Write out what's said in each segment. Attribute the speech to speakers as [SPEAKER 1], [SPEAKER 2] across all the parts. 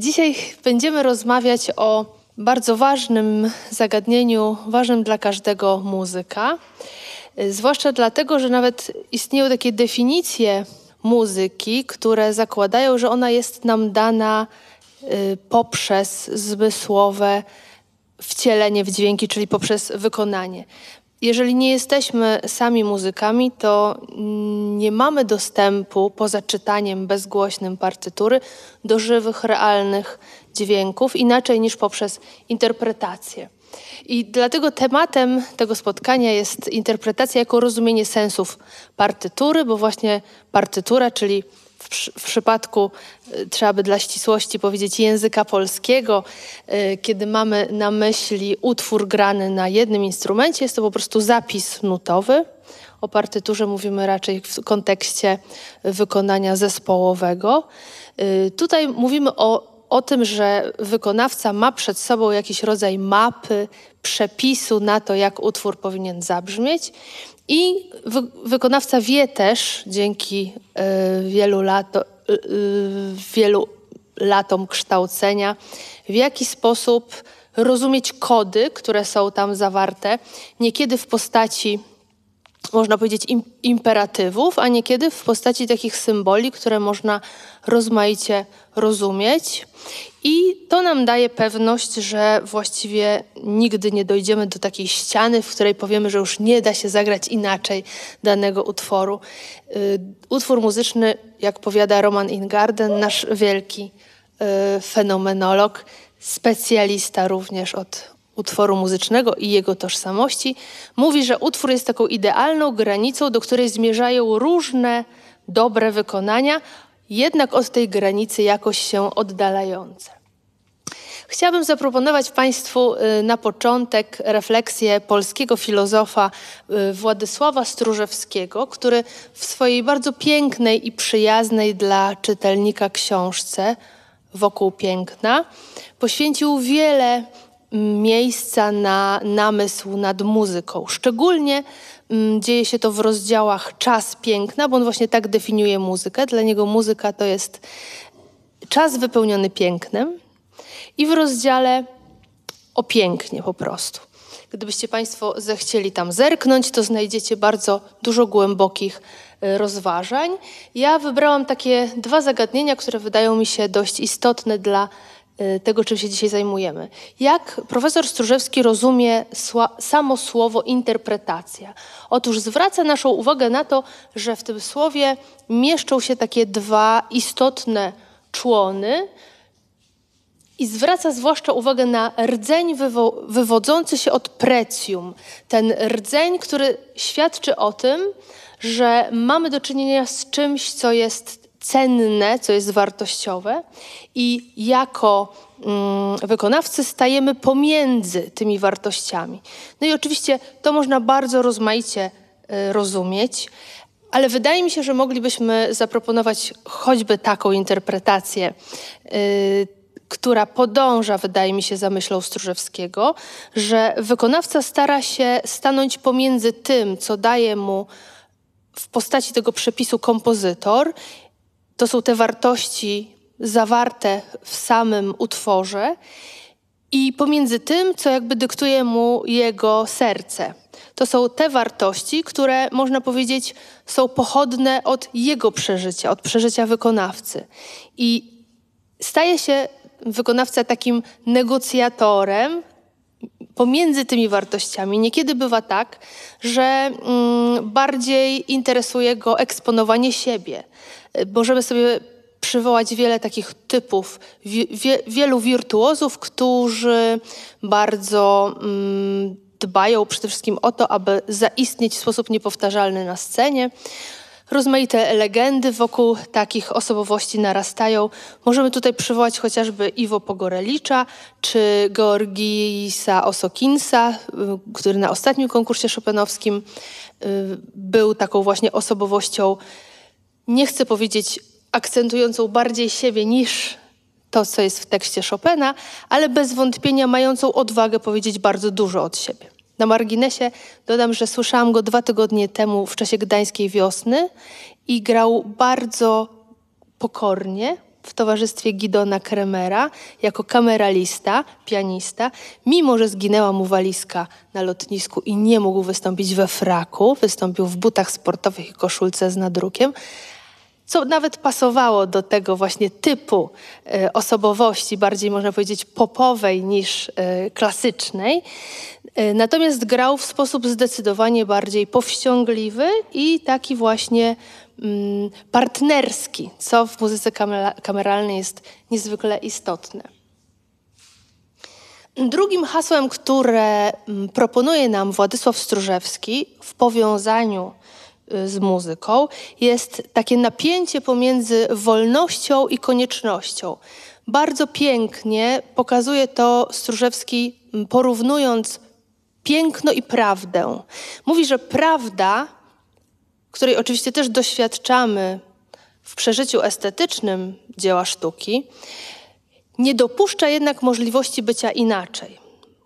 [SPEAKER 1] Dzisiaj będziemy rozmawiać o bardzo ważnym zagadnieniu, ważnym dla każdego muzyka. Zwłaszcza dlatego, że nawet istnieją takie definicje muzyki, które zakładają, że ona jest nam dana y, poprzez zmysłowe wcielenie w dźwięki, czyli poprzez wykonanie. Jeżeli nie jesteśmy sami muzykami, to nie mamy dostępu poza czytaniem bezgłośnym partytury do żywych, realnych dźwięków, inaczej niż poprzez interpretację. I dlatego tematem tego spotkania jest interpretacja jako rozumienie sensów partytury, bo właśnie partytura, czyli w, przypadku, y, trzeba by dla ścisłości powiedzieć, języka polskiego, y, kiedy mamy na myśli utwór grany na jednym instrumencie, jest to po prostu zapis nutowy. O partyturze mówimy raczej w kontekście wykonania zespołowego. Y, tutaj mówimy o o tym, że wykonawca ma przed sobą jakiś rodzaj mapy, przepisu na to, jak utwór powinien zabrzmieć. I wy wykonawca wie też dzięki y, wielu, lato, y, wielu latom kształcenia, w jaki sposób rozumieć kody, które są tam zawarte, niekiedy w postaci można powiedzieć, im, imperatywów, a niekiedy w postaci takich symboli, które można rozmaicie rozumieć. I to nam daje pewność, że właściwie nigdy nie dojdziemy do takiej ściany, w której powiemy, że już nie da się zagrać inaczej danego utworu. Y, utwór muzyczny, jak powiada Roman Ingarden, nasz wielki y, fenomenolog, specjalista również od utworu muzycznego i jego tożsamości, mówi, że utwór jest taką idealną granicą, do której zmierzają różne dobre wykonania, jednak od tej granicy jakoś się oddalające. Chciałabym zaproponować Państwu y, na początek refleksję polskiego filozofa y, Władysława Stróżewskiego, który w swojej bardzo pięknej i przyjaznej dla czytelnika książce Wokół piękna poświęcił wiele miejsca na namysł nad muzyką. Szczególnie mm, dzieje się to w rozdziałach Czas piękna, bo on właśnie tak definiuje muzykę. Dla niego muzyka to jest czas wypełniony pięknem i w rozdziale o pięknie po prostu. Gdybyście Państwo zechcieli tam zerknąć, to znajdziecie bardzo dużo głębokich y, rozważań. Ja wybrałam takie dwa zagadnienia, które wydają mi się dość istotne dla tego, czym się dzisiaj zajmujemy. Jak profesor Stróżewski rozumie samo słowo interpretacja? Otóż zwraca naszą uwagę na to, że w tym słowie mieszczą się takie dwa istotne człony i zwraca zwłaszcza uwagę na rdzeń wywo wywodzący się od precjum. Ten rdzeń, który świadczy o tym, że mamy do czynienia z czymś, co jest cenne, co jest wartościowe i jako mm, wykonawcy stajemy pomiędzy tymi wartościami. No i oczywiście to można bardzo rozmaicie y, rozumieć, ale wydaje mi się, że moglibyśmy zaproponować choćby taką interpretację, y, która podąża, wydaje mi się, za myślą Stróżewskiego, że wykonawca stara się stanąć pomiędzy tym, co daje mu w postaci tego przepisu kompozytor to są te wartości zawarte w samym utworze i pomiędzy tym, co jakby dyktuje mu jego serce. To są te wartości, które można powiedzieć są pochodne od jego przeżycia, od przeżycia wykonawcy. I staje się wykonawca takim negocjatorem pomiędzy tymi wartościami. Niekiedy bywa tak, że mm, bardziej interesuje go eksponowanie siebie, możemy sobie przywołać wiele takich typów, wie, wielu wirtuozów, którzy bardzo mm, dbają przede wszystkim o to, aby zaistnieć w sposób niepowtarzalny na scenie. Rozmaite legendy wokół takich osobowości narastają. Możemy tutaj przywołać chociażby Iwo Pogorelicza czy Georgisa Osokinsa, y, który na ostatnim konkursie szopenowskim y, był taką właśnie osobowością nie chcę powiedzieć akcentującą bardziej siebie niż to, co jest w tekście Chopina, ale bez wątpienia mającą odwagę powiedzieć bardzo dużo od siebie. Na marginesie dodam, że słyszałam go dwa tygodnie temu w czasie gdańskiej wiosny i grał bardzo pokornie, w towarzystwie Gidona Kremera jako kameralista, pianista, mimo że zginęła mu walizka na lotnisku i nie mógł wystąpić we fraku, wystąpił w butach sportowych i koszulce z nadrukiem, co nawet pasowało do tego właśnie typu e, osobowości, bardziej można powiedzieć popowej niż e, klasycznej. E, natomiast grał w sposób zdecydowanie bardziej powściągliwy i taki właśnie partnerski, co w muzyce kameralnej jest niezwykle istotne. Drugim hasłem, które mm, proponuje nam Władysław Stróżewski w powiązaniu y, z muzyką, jest takie napięcie pomiędzy wolnością i koniecznością. Bardzo pięknie pokazuje to Stróżewski, mm, porównując piękno i prawdę. Mówi, że prawda, której oczywiście też doświadczamy w przeżyciu estetycznym dzieła sztuki, nie dopuszcza jednak możliwości bycia inaczej.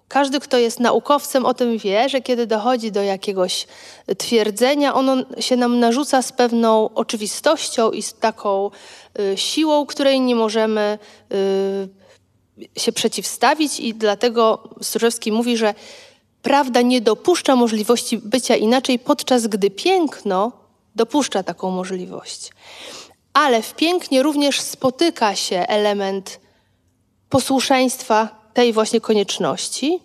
[SPEAKER 1] Każdy, kto jest naukowcem, o tym wie, że kiedy dochodzi do jakiegoś twierdzenia, ono się nam narzuca z pewną oczywistością i z taką y, siłą, której nie możemy y, się przeciwstawić, i dlatego Stróżewski mówi, że prawda nie dopuszcza możliwości bycia inaczej, podczas gdy piękno dopuszcza taką możliwość. Ale w pięknie również spotyka się element posłuszeństwa tej właśnie konieczności.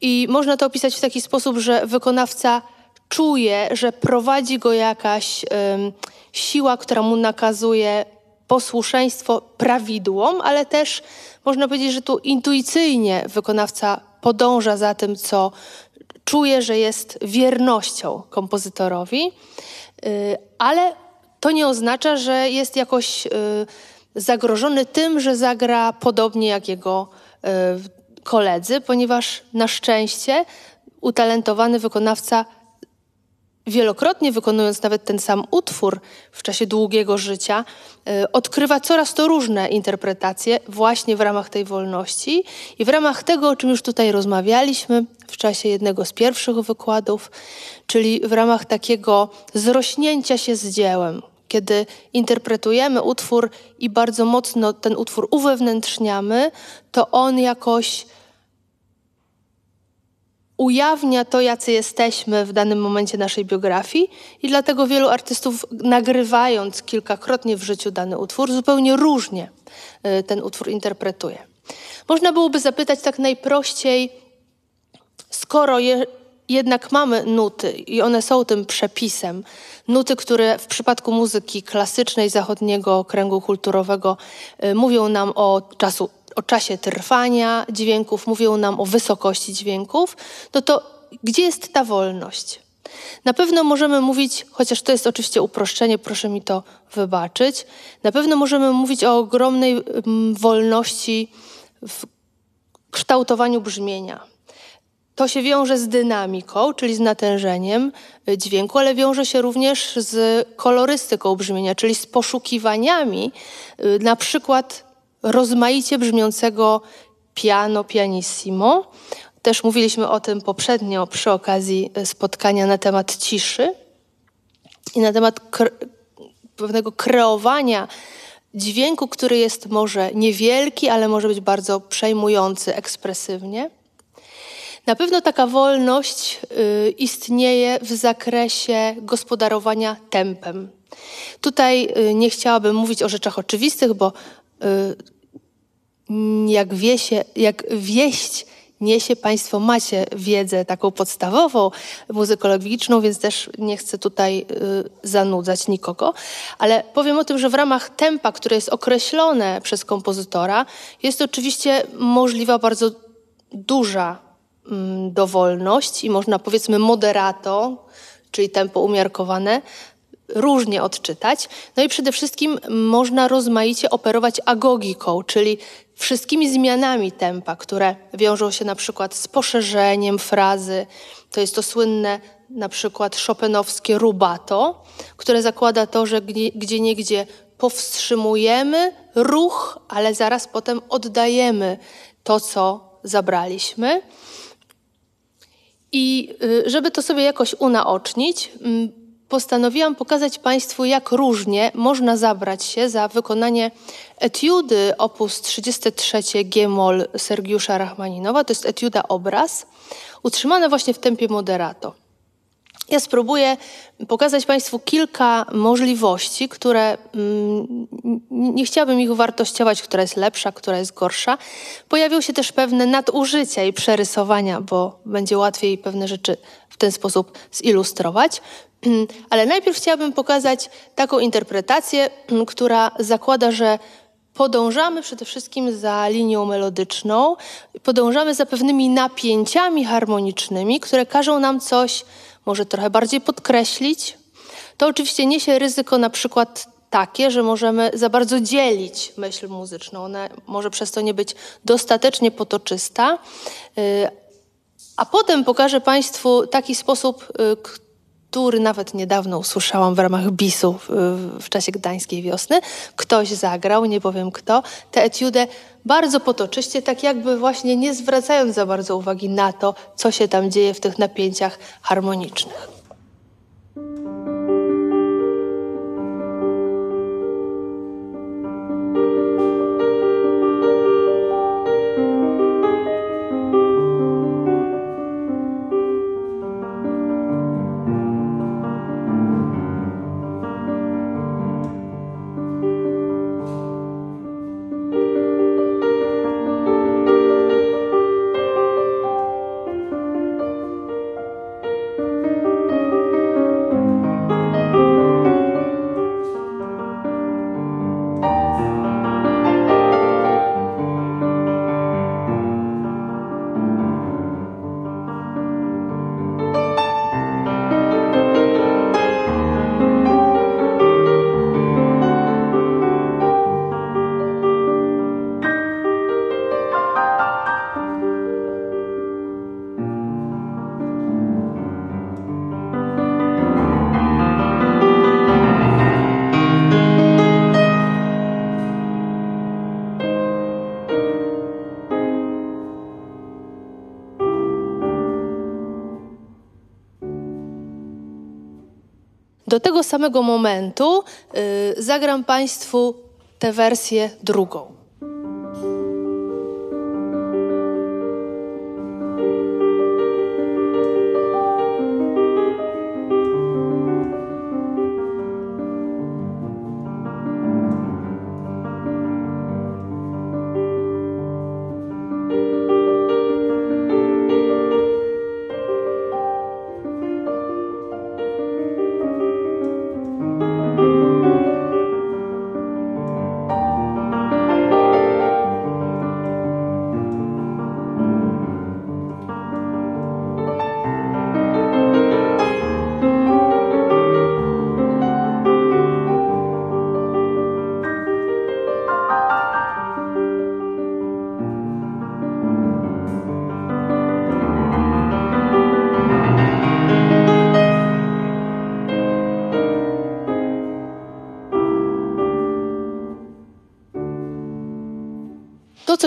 [SPEAKER 1] I można to opisać w taki sposób, że wykonawca czuje, że prowadzi go jakaś um, siła, która mu nakazuje posłuszeństwo prawidłom, ale też można powiedzieć, że tu intuicyjnie wykonawca podąża za tym, co czuje, że jest wiernością kompozytorowi, y, ale to nie oznacza, że jest jakoś y, zagrożony tym, że zagra podobnie jak jego y, koledzy, ponieważ na szczęście utalentowany wykonawca wielokrotnie wykonując nawet ten sam utwór w czasie długiego życia, y, odkrywa coraz to różne interpretacje właśnie w ramach tej wolności i w ramach tego, o czym już tutaj rozmawialiśmy w czasie jednego z pierwszych wykładów, czyli w ramach takiego zrośnięcia się z dziełem, kiedy interpretujemy utwór i bardzo mocno ten utwór uwewnętrzniamy, to on jakoś ujawnia to, jacy jesteśmy w danym momencie naszej biografii i dlatego wielu artystów nagrywając kilkakrotnie w życiu dany utwór, zupełnie różnie y, ten utwór interpretuje. Można byłoby zapytać tak najprościej, skoro je, jednak mamy nuty i one są tym przepisem, nuty, które w przypadku muzyki klasycznej zachodniego kręgu kulturowego y, mówią nam o czasu o czasie trwania dźwięków, mówią nam o wysokości dźwięków, no to gdzie jest ta wolność? Na pewno możemy mówić, chociaż to jest oczywiście uproszczenie, proszę mi to wybaczyć, na pewno możemy mówić o ogromnej mm, wolności w kształtowaniu brzmienia. To się wiąże z dynamiką, czyli z natężeniem y, dźwięku, ale wiąże się również z kolorystyką brzmienia, czyli z poszukiwaniami, y, na przykład rozmaicie brzmiącego piano pianissimo. Też mówiliśmy o tym poprzednio przy okazji e, spotkania na temat ciszy i na temat pewnego kreowania dźwięku, który jest może niewielki, ale może być bardzo przejmujący ekspresywnie. Na pewno taka wolność y, istnieje w zakresie gospodarowania tempem. Tutaj y, nie chciałabym mówić o rzeczach oczywistych, bo jak, wiesie, jak wieść niesie, Państwo macie wiedzę taką podstawową, muzykologiczną, więc też nie chcę tutaj y, zanudzać nikogo, ale powiem o tym, że w ramach tempa, które jest określone przez kompozytora, jest oczywiście możliwa bardzo duża mm, dowolność i można powiedzmy moderato, czyli tempo umiarkowane, różnie odczytać. No i przede wszystkim można rozmaicie operować agogiką, czyli wszystkimi zmianami tempa, które wiążą się na przykład z poszerzeniem frazy. To jest to słynne na przykład szopenowskie rubato, które zakłada to, że gdzie niegdzie powstrzymujemy ruch, ale zaraz potem oddajemy to, co zabraliśmy. I y, żeby to sobie jakoś unaocznić, postanowiłam pokazać Państwu, jak różnie można zabrać się za wykonanie etiudy op. 33 G-moll Sergiusza Rachmaninowa. To jest etiuda obraz, utrzymana właśnie w tempie moderato. Ja spróbuję pokazać Państwu kilka możliwości, które mm, nie chciałabym ich wartościować, która jest lepsza, która jest gorsza. Pojawią się też pewne nadużycia i przerysowania, bo będzie łatwiej pewne rzeczy w ten sposób zilustrować. Ale najpierw chciałabym pokazać taką interpretację, która zakłada, że podążamy przede wszystkim za linią melodyczną, podążamy za pewnymi napięciami harmonicznymi, które każą nam coś może trochę bardziej podkreślić. To oczywiście niesie ryzyko na przykład takie, że możemy za bardzo dzielić myśl muzyczną. Ona może przez to nie być dostatecznie potoczysta. Y, a potem pokażę Państwu taki sposób, y, który nawet niedawno usłyszałam w ramach BIS-u w, w, czasie gdańskiej wiosny. Ktoś zagrał, nie powiem kto, tę etiudę bardzo potoczyście, tak jakby właśnie nie zwracając za bardzo uwagi na to, co się tam dzieje w tych napięciach harmonicznych. Do tego samego momentu y, zagram Państwu tę wersję drugą.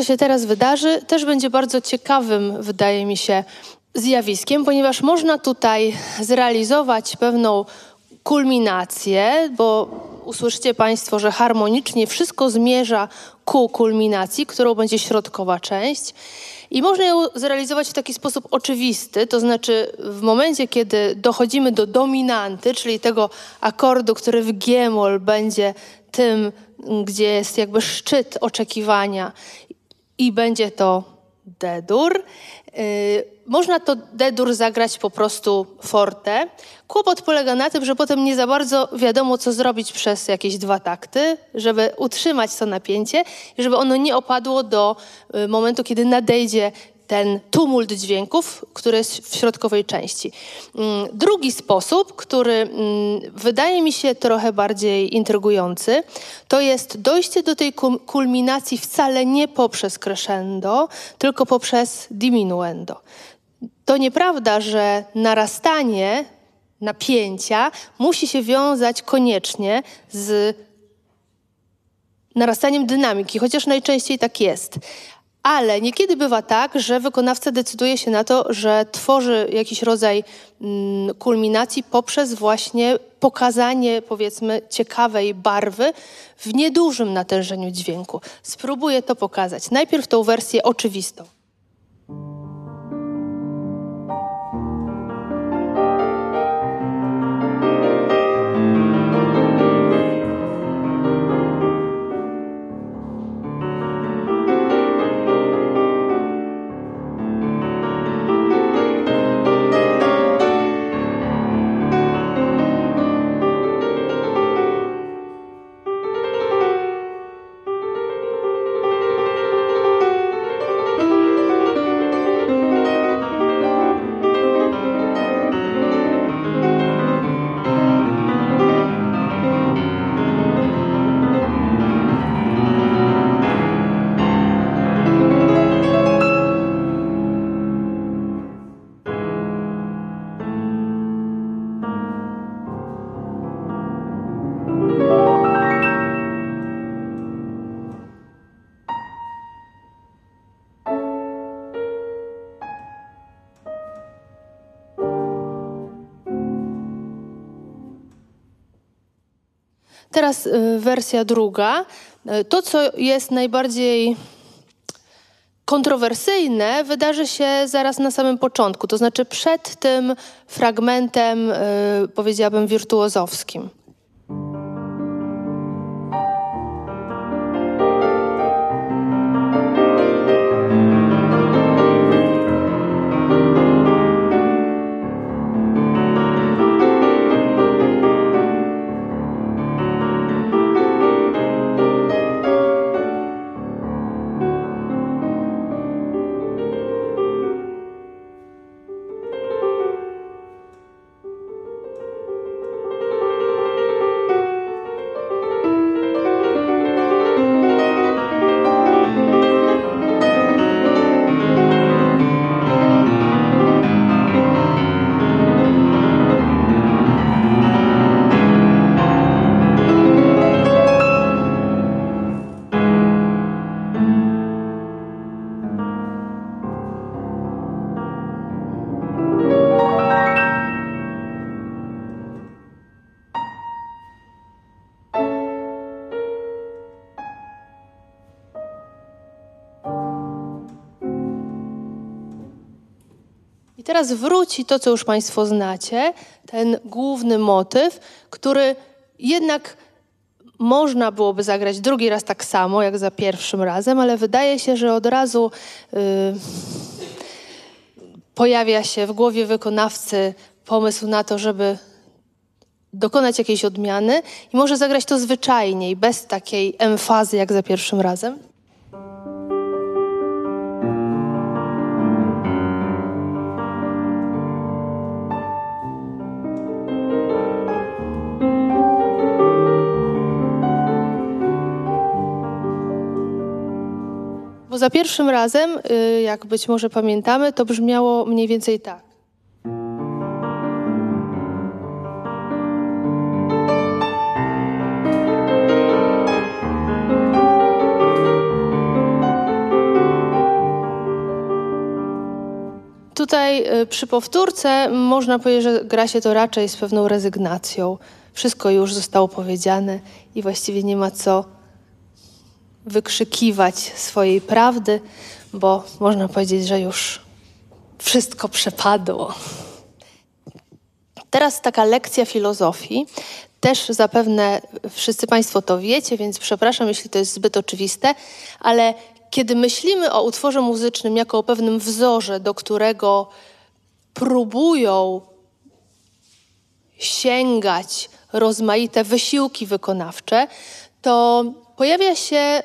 [SPEAKER 1] Co się teraz wydarzy, też będzie bardzo ciekawym, wydaje mi się, zjawiskiem, ponieważ można tutaj zrealizować pewną kulminację, bo usłyszycie Państwo, że harmonicznie wszystko zmierza ku kulminacji, którą będzie środkowa część. I można ją zrealizować w taki sposób oczywisty, to znaczy w momencie, kiedy dochodzimy do dominanty, czyli tego akordu, który w G-moll będzie tym, gdzie jest jakby szczyt oczekiwania i będzie to D-dur. Y, można to D-dur zagrać po prostu forte. Kłopot polega na tym, że potem nie za bardzo wiadomo, co zrobić przez jakieś dwa takty, żeby utrzymać to napięcie i żeby ono nie opadło do y, momentu, kiedy nadejdzie ten tumult dźwięków, który jest w środkowej części. Mm, drugi sposób, który mm, wydaje mi się trochę bardziej intrygujący, to jest dojście do tej kulminacji wcale nie poprzez crescendo, tylko poprzez diminuendo. To nieprawda, że narastanie napięcia musi się wiązać koniecznie z narastaniem dynamiki, chociaż najczęściej tak jest. Ale niekiedy bywa tak, że wykonawca decyduje się na to, że tworzy jakiś rodzaj mm, kulminacji poprzez właśnie pokazanie, powiedzmy, ciekawej barwy w niedużym natężeniu dźwięku. Spróbuję to pokazać. Najpierw tą wersję oczywistą. Teraz y, wersja druga. Y, to, co jest najbardziej kontrowersyjne, wydarzy się zaraz na samym początku, to znaczy przed tym fragmentem, y, powiedziałabym, wirtuozowskim. I teraz wróci to, co już Państwo znacie, ten główny motyw, który jednak można byłoby zagrać drugi raz tak samo, jak za pierwszym razem, ale wydaje się, że od razu yy, pojawia się w głowie wykonawcy pomysł na to, żeby dokonać jakiejś odmiany i może zagrać to zwyczajniej, bez takiej emfazy jak za pierwszym razem. Bo za pierwszym razem, y, jak być może pamiętamy, to brzmiało mniej więcej tak. Tutaj y, przy powtórce można powiedzieć, że gra się to raczej z pewną rezygnacją. Wszystko już zostało powiedziane i właściwie nie ma co wykrzykiwać swojej prawdy, bo można powiedzieć, że już wszystko przepadło. Teraz taka lekcja filozofii. Też zapewne wszyscy Państwo to wiecie, więc przepraszam, jeśli to jest zbyt oczywiste, ale kiedy myślimy o utworze muzycznym jako o pewnym wzorze, do którego próbują sięgać rozmaite wysiłki wykonawcze, to pojawia się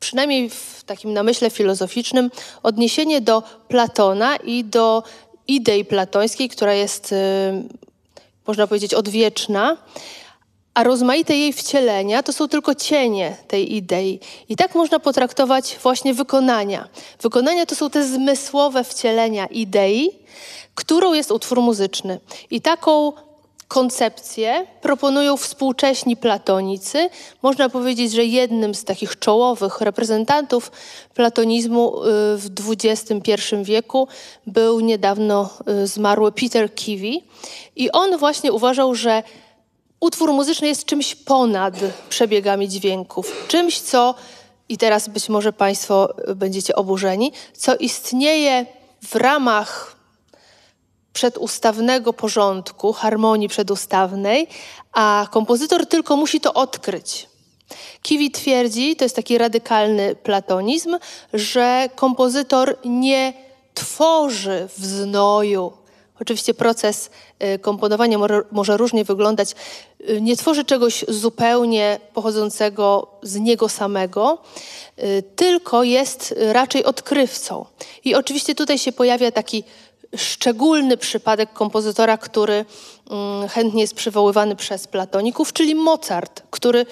[SPEAKER 1] przynajmniej w takim namyśle filozoficznym odniesienie do Platona i do idei platońskiej, która jest, y, można powiedzieć, odwieczna, a rozmaite jej wcielenia to są tylko cienie tej idei. I tak można potraktować właśnie wykonania. Wykonania to są te zmysłowe wcielenia idei, którą jest utwór muzyczny. I taką koncepcję proponują współcześni platonicy. Można powiedzieć, że jednym z takich czołowych reprezentantów platonizmu y, w XXI wieku był niedawno y, zmarły Peter Kiwi. I on właśnie uważał, że utwór muzyczny jest czymś ponad przebiegami dźwięków, czymś, co, i teraz być może Państwo będziecie oburzeni, co istnieje w ramach przedustawnego porządku, harmonii przedustawnej, a kompozytor tylko musi to odkryć. Kiwi twierdzi, to jest taki radykalny platonizm, że kompozytor nie tworzy w znoju. Oczywiście proces y, komponowania może różnie wyglądać. Y, nie tworzy czegoś zupełnie pochodzącego z niego samego, y, tylko jest raczej odkrywcą. I oczywiście tutaj się pojawia taki szczególny przypadek kompozytora, który mm, chętnie jest przywoływany przez platoników, czyli Mozart, który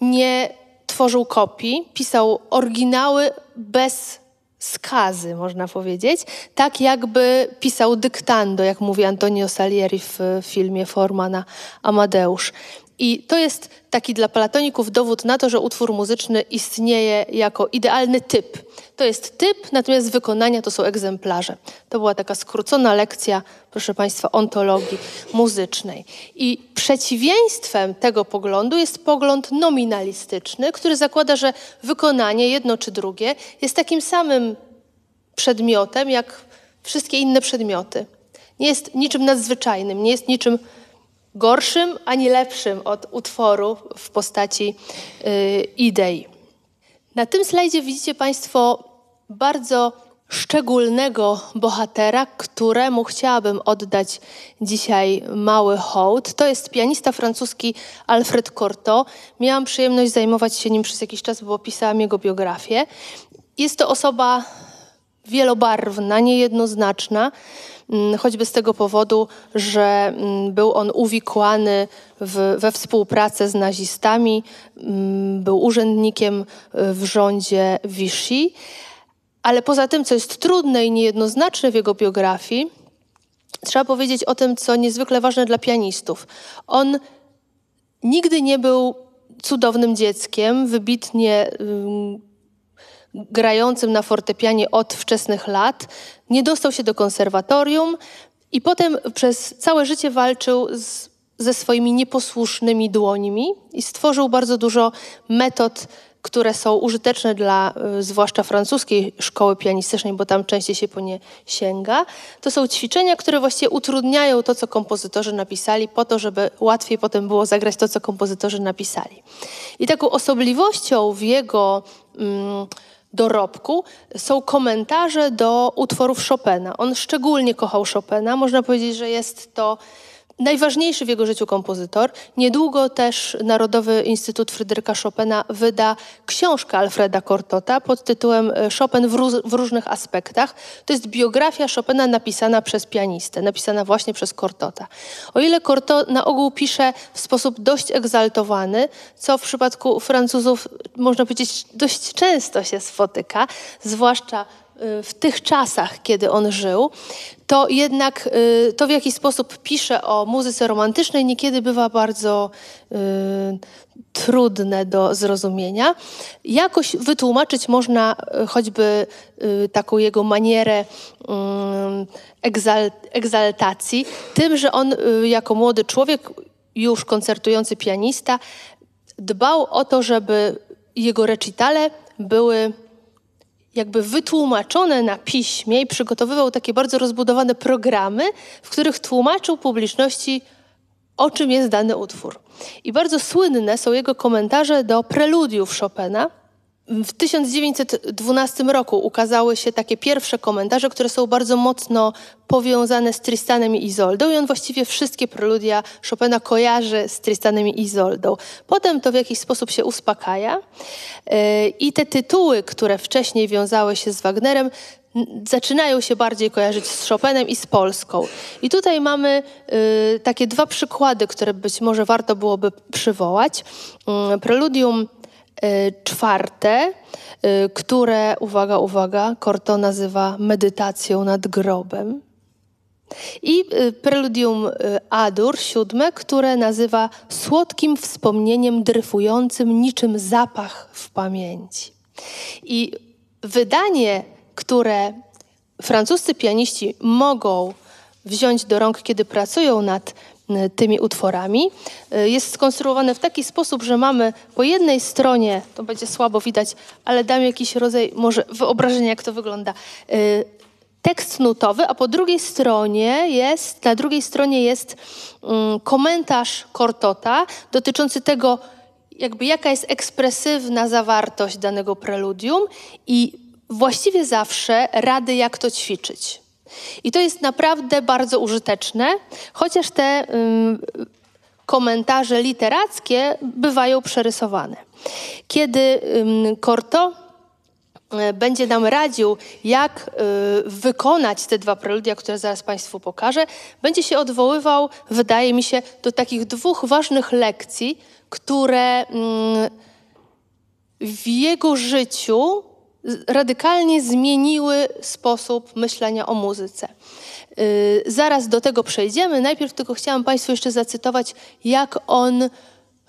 [SPEAKER 1] nie tworzył kopii, pisał oryginały bez skazy, można powiedzieć, tak jakby pisał dyktando, jak mówi Antonio Salieri w filmie Formana Amadeusz. I to jest taki dla platoników dowód na to, że utwór muzyczny istnieje jako idealny typ. To jest typ, natomiast wykonania to są egzemplarze. To była taka skrócona lekcja, proszę Państwa, ontologii muzycznej. I przeciwieństwem tego poglądu jest pogląd nominalistyczny, który zakłada, że wykonanie, jedno czy drugie, jest takim samym przedmiotem jak wszystkie inne przedmioty. Nie jest niczym nadzwyczajnym, nie jest niczym gorszym ani lepszym od utworu w postaci y, idei. Na tym slajdzie widzicie Państwo bardzo szczególnego bohatera, któremu chciałabym oddać dzisiaj mały hołd. To jest pianista francuski Alfred Cortot. Miałam przyjemność zajmować się nim przez jakiś czas, bo pisałam jego biografię. Jest to osoba wielobarwna, niejednoznaczna. Mm, choćby z tego powodu, że mm, był on uwikłany w, we współpracę z nazistami, mm, był urzędnikiem y, w rządzie Vichy. Ale poza tym, co jest trudne i niejednoznaczne w jego biografii, trzeba powiedzieć o tym, co niezwykle ważne dla pianistów. On nigdy nie był cudownym dzieckiem, wybitnie grającym na fortepianie od wczesnych lat. Nie dostał się do konserwatorium i potem przez całe życie walczył z, ze swoimi nieposłusznymi dłońmi i stworzył bardzo dużo metod, które są użyteczne dla y, zwłaszcza francuskiej szkoły pianistycznej, bo tam częściej się po nie sięga. To są ćwiczenia, które właściwie utrudniają to, co kompozytorzy napisali, po to, żeby łatwiej potem było zagrać to, co kompozytorzy napisali. I taką osobliwością w jego. Mm, dorobku są komentarze do utworów Chopina. On szczególnie kochał Chopina. Można powiedzieć, że jest to najważniejszy w jego życiu kompozytor. Niedługo też Narodowy Instytut Fryderyka Chopina wyda książkę Alfreda Cortota pod tytułem e, Chopin w, w, różnych aspektach. To jest biografia Chopina napisana przez pianistę, napisana właśnie przez Cortota. O ile Cortot na ogół pisze w sposób dość egzaltowany, co w przypadku Francuzów można powiedzieć dość często się spotyka, zwłaszcza w tych czasach, kiedy on żył, to jednak y, to, w jaki sposób pisze o muzyce romantycznej, niekiedy bywa bardzo y, trudne do zrozumienia. Jakoś wytłumaczyć można choćby taką jego manierę egzaltacji, tym, że on jako młody człowiek, już koncertujący pianista, dbał o to, żeby jego recitale były jakby wytłumaczone na piśmie i przygotowywał takie bardzo rozbudowane programy, w których tłumaczył publiczności, o czym jest dany utwór. I bardzo słynne są jego komentarze do preludiów Chopina, w 1912 roku ukazały się takie pierwsze komentarze, które są bardzo mocno powiązane z Tristanem i Izoldą i on właściwie wszystkie preludia Chopina kojarzy z Tristanem i Izoldą. Potem to w jakiś sposób się uspokaja e, i te tytuły, które wcześniej wiązały się z Wagnerem, zaczynają się bardziej kojarzyć z Chopinem i z Polską. I tutaj mamy y, takie dwa przykłady, które być może warto byłoby przywołać. Y, preludium czwarte, y, które, uwaga, uwaga, Korto nazywa medytacją nad grobem. I y, preludium y, Adur, siódme, które nazywa słodkim wspomnieniem dryfującym niczym zapach w pamięci. I wydanie, które francuscy pianiści mogą wziąć do rąk, kiedy pracują nad y, tymi utworami, jest skonstruowane w taki sposób, że mamy po jednej stronie, to będzie słabo widać, ale dam jakiś rodzaj może wyobrażenia, jak to wygląda, tekst nutowy, a po drugiej stronie jest, na drugiej stronie jest um, komentarz Kortota dotyczący tego, jakby jaka jest ekspresywna zawartość danego preludium i właściwie zawsze rady, jak to ćwiczyć. I to jest naprawdę bardzo użyteczne, chociaż te komentarze literackie bywają przerysowane. Kiedy um, Korto E, będzie nam radził, jak e, wykonać te dwa preludia, które zaraz Państwu pokażę, będzie się odwoływał, wydaje mi się, do takich dwóch ważnych lekcji, które w jego życiu radykalnie zmieniły sposób myślenia o muzyce. E, zaraz do tego przejdziemy. Najpierw tylko chciałam Państwu jeszcze zacytować, jak on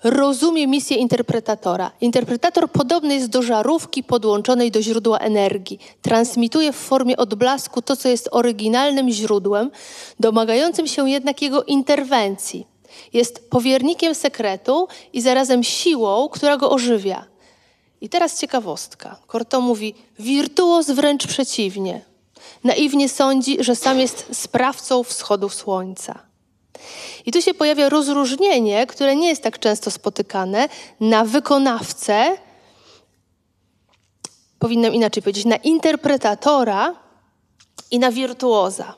[SPEAKER 1] rozumie misję interpretatora. Interpretator podobny jest do żarówki podłączonej do źródła energii. Transmituje w formie odblasku to, co jest oryginalnym źródłem, domagającym się jednak jego interwencji. Jest powiernikiem sekretu i zarazem siłą, która go ożywia. I teraz ciekawostka. Corto mówi, wirtuoz wręcz przeciwnie. Naiwnie sądzi, że sam jest sprawcą wschodu słońca. I tu się pojawia rozróżnienie, które nie jest tak często spotykane, na wykonawcę, powinnam inaczej powiedzieć, na interpretatora i na wirtuoza.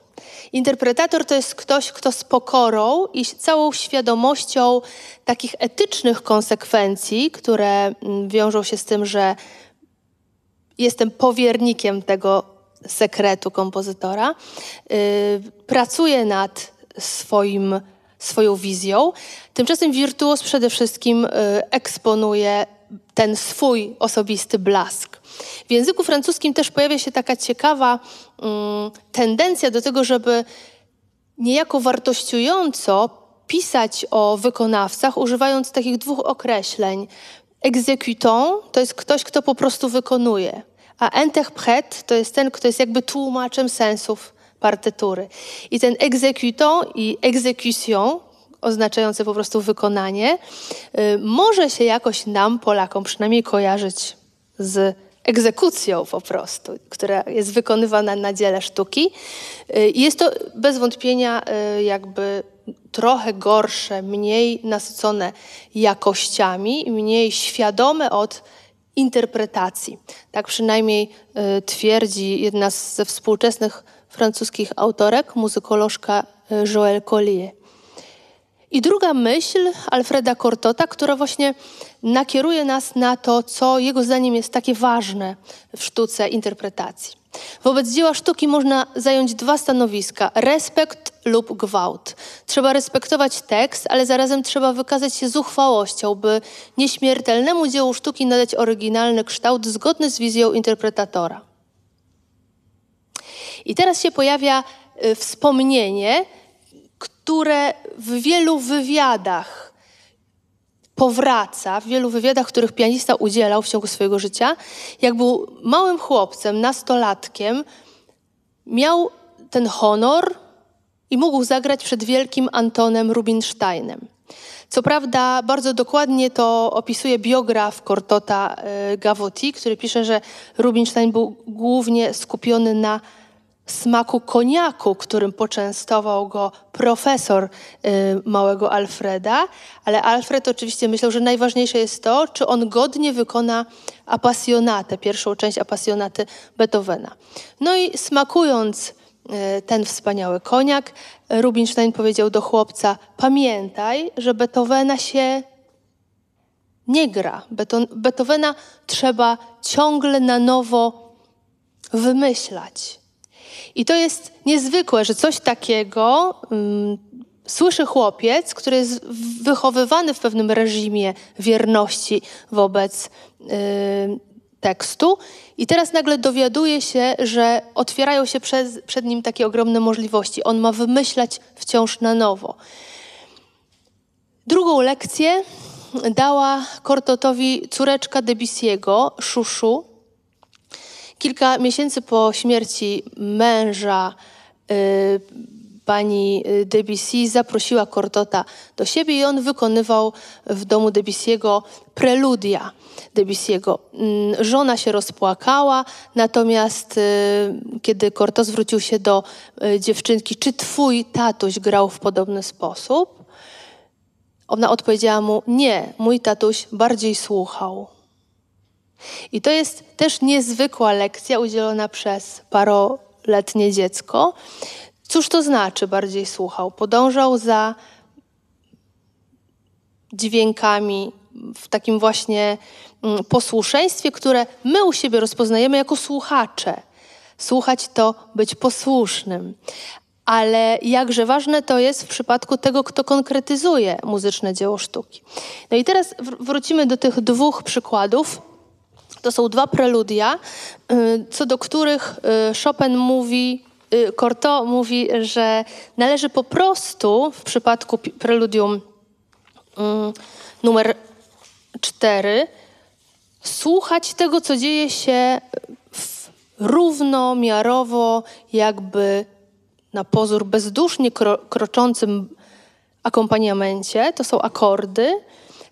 [SPEAKER 1] Interpretator to jest ktoś, kto z pokorą i całą świadomością takich etycznych konsekwencji, które mm, wiążą się z tym, że jestem powiernikiem tego sekretu kompozytora, yy, pracuje nad swoim, swoją wizją. Tymczasem wirtuos przede wszystkim y, eksponuje ten swój osobisty blask. W języku francuskim też pojawia się taka ciekawa mm, tendencja do tego, żeby niejako wartościująco pisać o wykonawcach, używając takich dwóch określeń. Exécutant to jest ktoś, kto po prostu wykonuje, a interprète to jest ten, kto jest jakby tłumaczem sensów partytury. I ten exécutant i exécution, oznaczające po prostu wykonanie, y, może się jakoś nam, Polakom, przynajmniej kojarzyć z egzekucją po prostu, która jest wykonywana na dziele sztuki. Y, jest to bez wątpienia y, jakby trochę gorsze, mniej nasycone jakościami, mniej świadome od interpretacji. Tak przynajmniej twierdzi jedna ze współczesnych francuskich autorek, muzykolożka e, Joël Collier. I druga myśl Alfreda Cortota, która właśnie nakieruje nas na to, co jego zdaniem jest takie ważne w sztuce interpretacji. Wobec dzieła sztuki można zająć dwa stanowiska: respekt lub gwałt. Trzeba respektować tekst, ale zarazem trzeba wykazać się zuchwałością, by nieśmiertelnemu dziełu sztuki nadać oryginalny kształt zgodny z wizją interpretatora. I teraz się pojawia y, wspomnienie, które w wielu wywiadach powraca, w wielu wywiadach, których pianista udzielał w ciągu swojego życia. Jak był małym chłopcem, nastolatkiem, miał ten honor i mógł zagrać przed wielkim Antonem Rubinsteinem. Co prawda, bardzo dokładnie to opisuje biograf Cortota y, Gavotti, który pisze, że Rubinstein był głównie skupiony na smaku koniaku, którym poczęstował go profesor y, małego Alfreda, ale Alfred oczywiście myślał, że najważniejsze jest to, czy on godnie wykona apasjonatę, pierwszą część apasjonaty Beethovena. No i smakując y, ten wspaniały koniak, Rubinstein powiedział do chłopca: Pamiętaj, że Beethovena się nie gra. Beethovena trzeba ciągle na nowo wymyślać. I to jest niezwykłe, że coś takiego um, słyszy chłopiec, który jest wychowywany w pewnym reżimie wierności wobec y, tekstu i teraz nagle dowiaduje się, że otwierają się przez, przed nim takie ogromne możliwości. On ma wymyślać wciąż na nowo. Drugą lekcję dała Kortotowi córeczka Debussy'ego, Szuszu. Kilka miesięcy po śmierci męża y, pani Debussy zaprosiła Kortota do siebie i on wykonywał w domu Debussy'ego preludia Debussy'ego. Mm, żona się rozpłakała, natomiast y, kiedy Korto zwrócił się do y, dziewczynki, czy twój tatuś grał w podobny sposób? Ona odpowiedziała mu: Nie, mój tatuś bardziej słuchał. I to jest też niezwykła lekcja udzielona przez paroletnie dziecko. Cóż to znaczy bardziej słuchał? Podążał za dźwiękami w takim właśnie mm, posłuszeństwie, które my u siebie rozpoznajemy jako słuchacze. Słuchać to być posłusznym ale jakże ważne to jest w przypadku tego, kto konkretyzuje muzyczne dzieło sztuki. No i teraz wrócimy do tych dwóch przykładów. To są dwa preludia, y, co do których y, Chopin mówi, y, Cortot mówi, że należy po prostu w przypadku preludium numer cztery słuchać tego, co dzieje się równomiarowo, jakby na pozór bezdusznie kro, kroczącym akompaniamencie, to są akordy.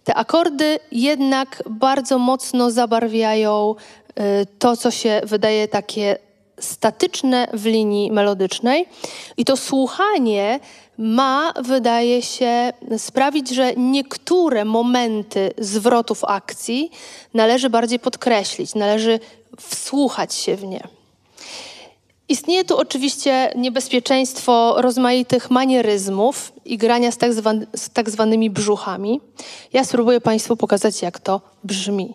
[SPEAKER 1] Te akordy jednak bardzo mocno zabarwiają y, to, co się wydaje takie statyczne w linii melodycznej. I to słuchanie ma, wydaje się, sprawić, że niektóre momenty zwrotów akcji należy bardziej podkreślić, należy wsłuchać się w nie. Istnieje tu oczywiście niebezpieczeństwo rozmaitych manieryzmów i grania z tak, z tak zwanymi brzuchami. Ja spróbuję Państwu pokazać, jak to brzmi.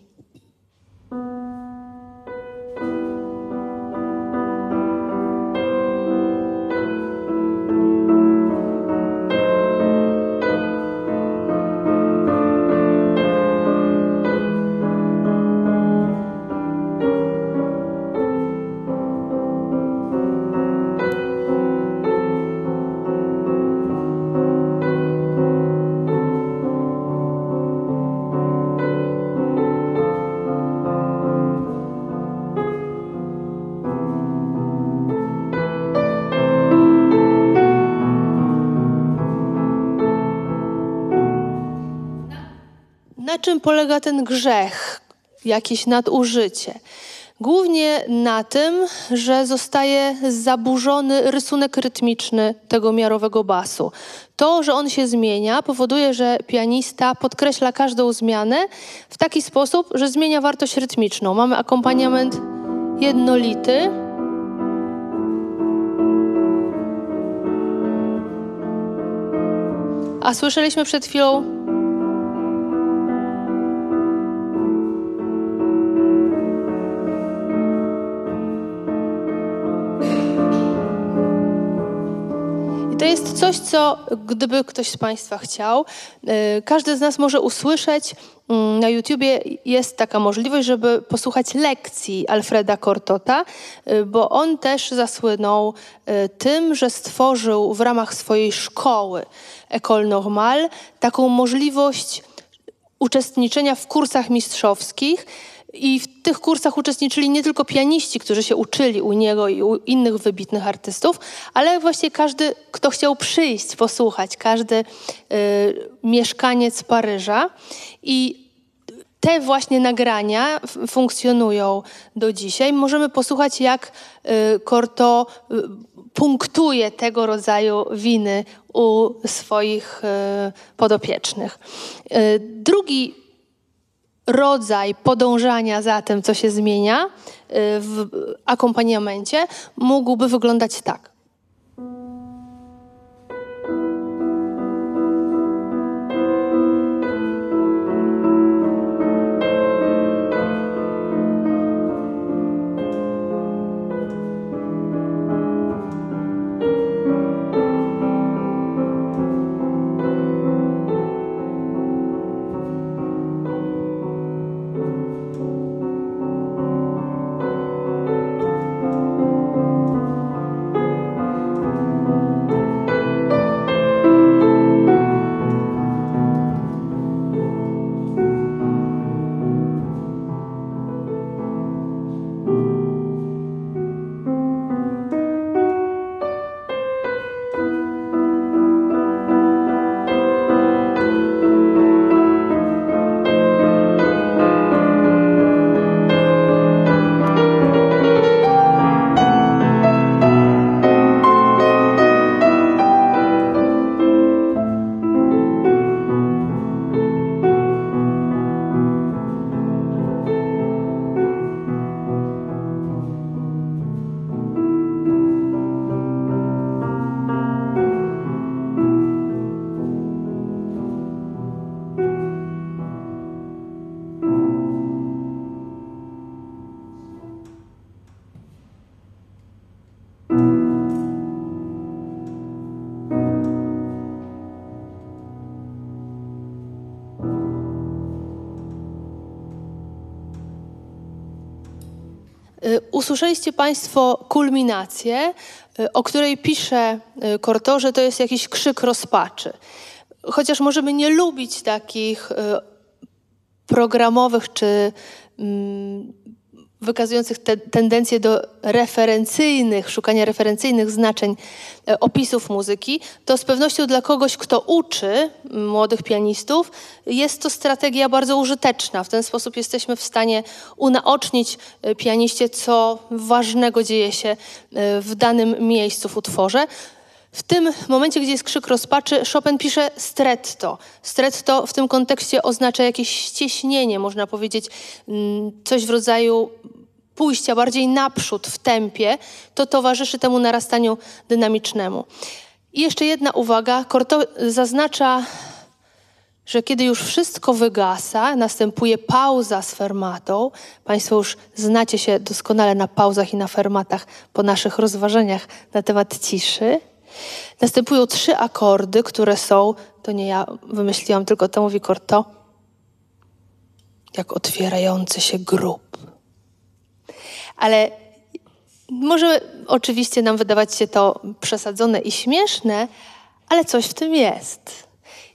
[SPEAKER 1] Czym polega ten grzech, jakieś nadużycie? Głównie na tym, że zostaje zaburzony rysunek rytmiczny tego miarowego basu. To, że on się zmienia, powoduje, że pianista podkreśla każdą zmianę w taki sposób, że zmienia wartość rytmiczną. Mamy akompaniament jednolity. A słyszeliśmy przed chwilą to jest coś, co gdyby ktoś z Państwa chciał, y, każdy z nas może usłyszeć. Mm, na YouTubie jest taka możliwość, żeby posłuchać lekcji Alfreda Cortota, y, bo on też zasłynął y, tym, że stworzył w ramach swojej szkoły École Normale taką możliwość uczestniczenia w kursach mistrzowskich i w tych kursach uczestniczyli nie tylko pianiści, którzy się uczyli u niego i u innych wybitnych artystów, ale właśnie każdy, kto chciał przyjść, posłuchać, każdy y, mieszkaniec Paryża. I te właśnie nagrania funkcjonują do dzisiaj. Możemy posłuchać, jak y, Corto y, punktuje tego rodzaju winy u swoich y, podopiecznych. Drugi rodzaj podążania za tym, co się zmienia y, w akompaniamencie, mógłby wyglądać tak. Usłyszeliście Państwo kulminację, o której pisze Korto, że to jest jakiś krzyk rozpaczy. Chociaż możemy nie lubić takich programowych czy mm, wykazujących te tendencje do referencyjnych, szukania referencyjnych znaczeń e, opisów muzyki, to z pewnością dla kogoś, kto uczy młodych pianistów, jest to strategia bardzo użyteczna. W ten sposób jesteśmy w stanie unaocznić e, pianiście, co ważnego dzieje się e, w danym miejscu w utworze. W tym momencie, gdzie jest krzyk rozpaczy, Chopin pisze stretto. Stretto w tym kontekście oznacza jakieś ścieśnienie, można powiedzieć, coś w rodzaju pójścia bardziej naprzód w tempie, to towarzyszy temu narastaniu dynamicznemu. I jeszcze jedna uwaga. Korto zaznacza, że kiedy już wszystko wygasa, następuje pauza z fermatą. Państwo już znacie się doskonale na pauzach i na fermatach po naszych rozważaniach na temat ciszy. Następują trzy akordy, które są, to nie ja wymyśliłam, tylko to mówi Korto, jak otwierający się grób. Ale może oczywiście nam wydawać się to przesadzone i śmieszne, ale coś w tym jest.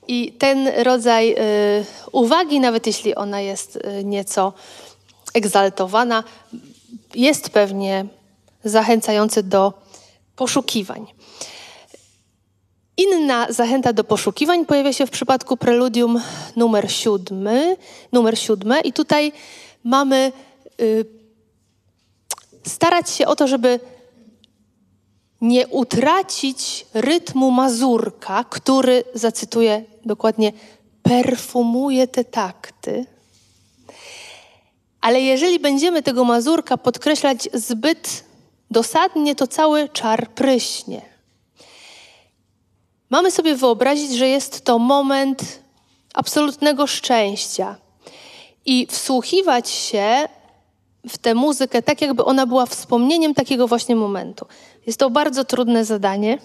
[SPEAKER 1] I ten rodzaj y, uwagi, nawet jeśli ona jest y, nieco egzaltowana, jest pewnie zachęcający do poszukiwań. Inna zachęta do poszukiwań pojawia się w przypadku preludium numer siódmy, numer siódme i tutaj mamy y, starać się o to, żeby nie utracić rytmu mazurka, który, zacytuję dokładnie, perfumuje te takty. Ale jeżeli będziemy tego mazurka podkreślać zbyt dosadnie, to cały czar pryśnie. Mamy sobie wyobrazić, że jest to moment absolutnego szczęścia i wsłuchiwać się w tę muzykę tak, jakby ona była wspomnieniem takiego właśnie momentu. Jest to bardzo trudne zadanie.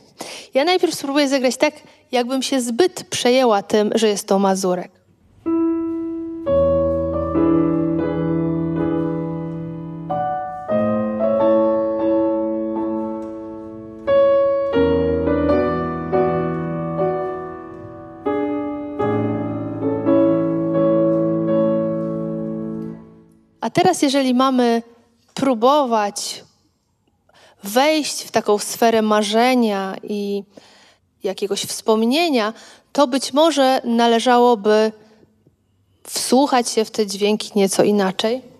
[SPEAKER 1] Ja najpierw spróbuję zagrać tak, jakbym się zbyt przejęła tym, że jest to mazurek. Teraz, jeżeli mamy próbować wejść w taką sferę marzenia i jakiegoś wspomnienia, to być może należałoby wsłuchać się w te dźwięki nieco inaczej.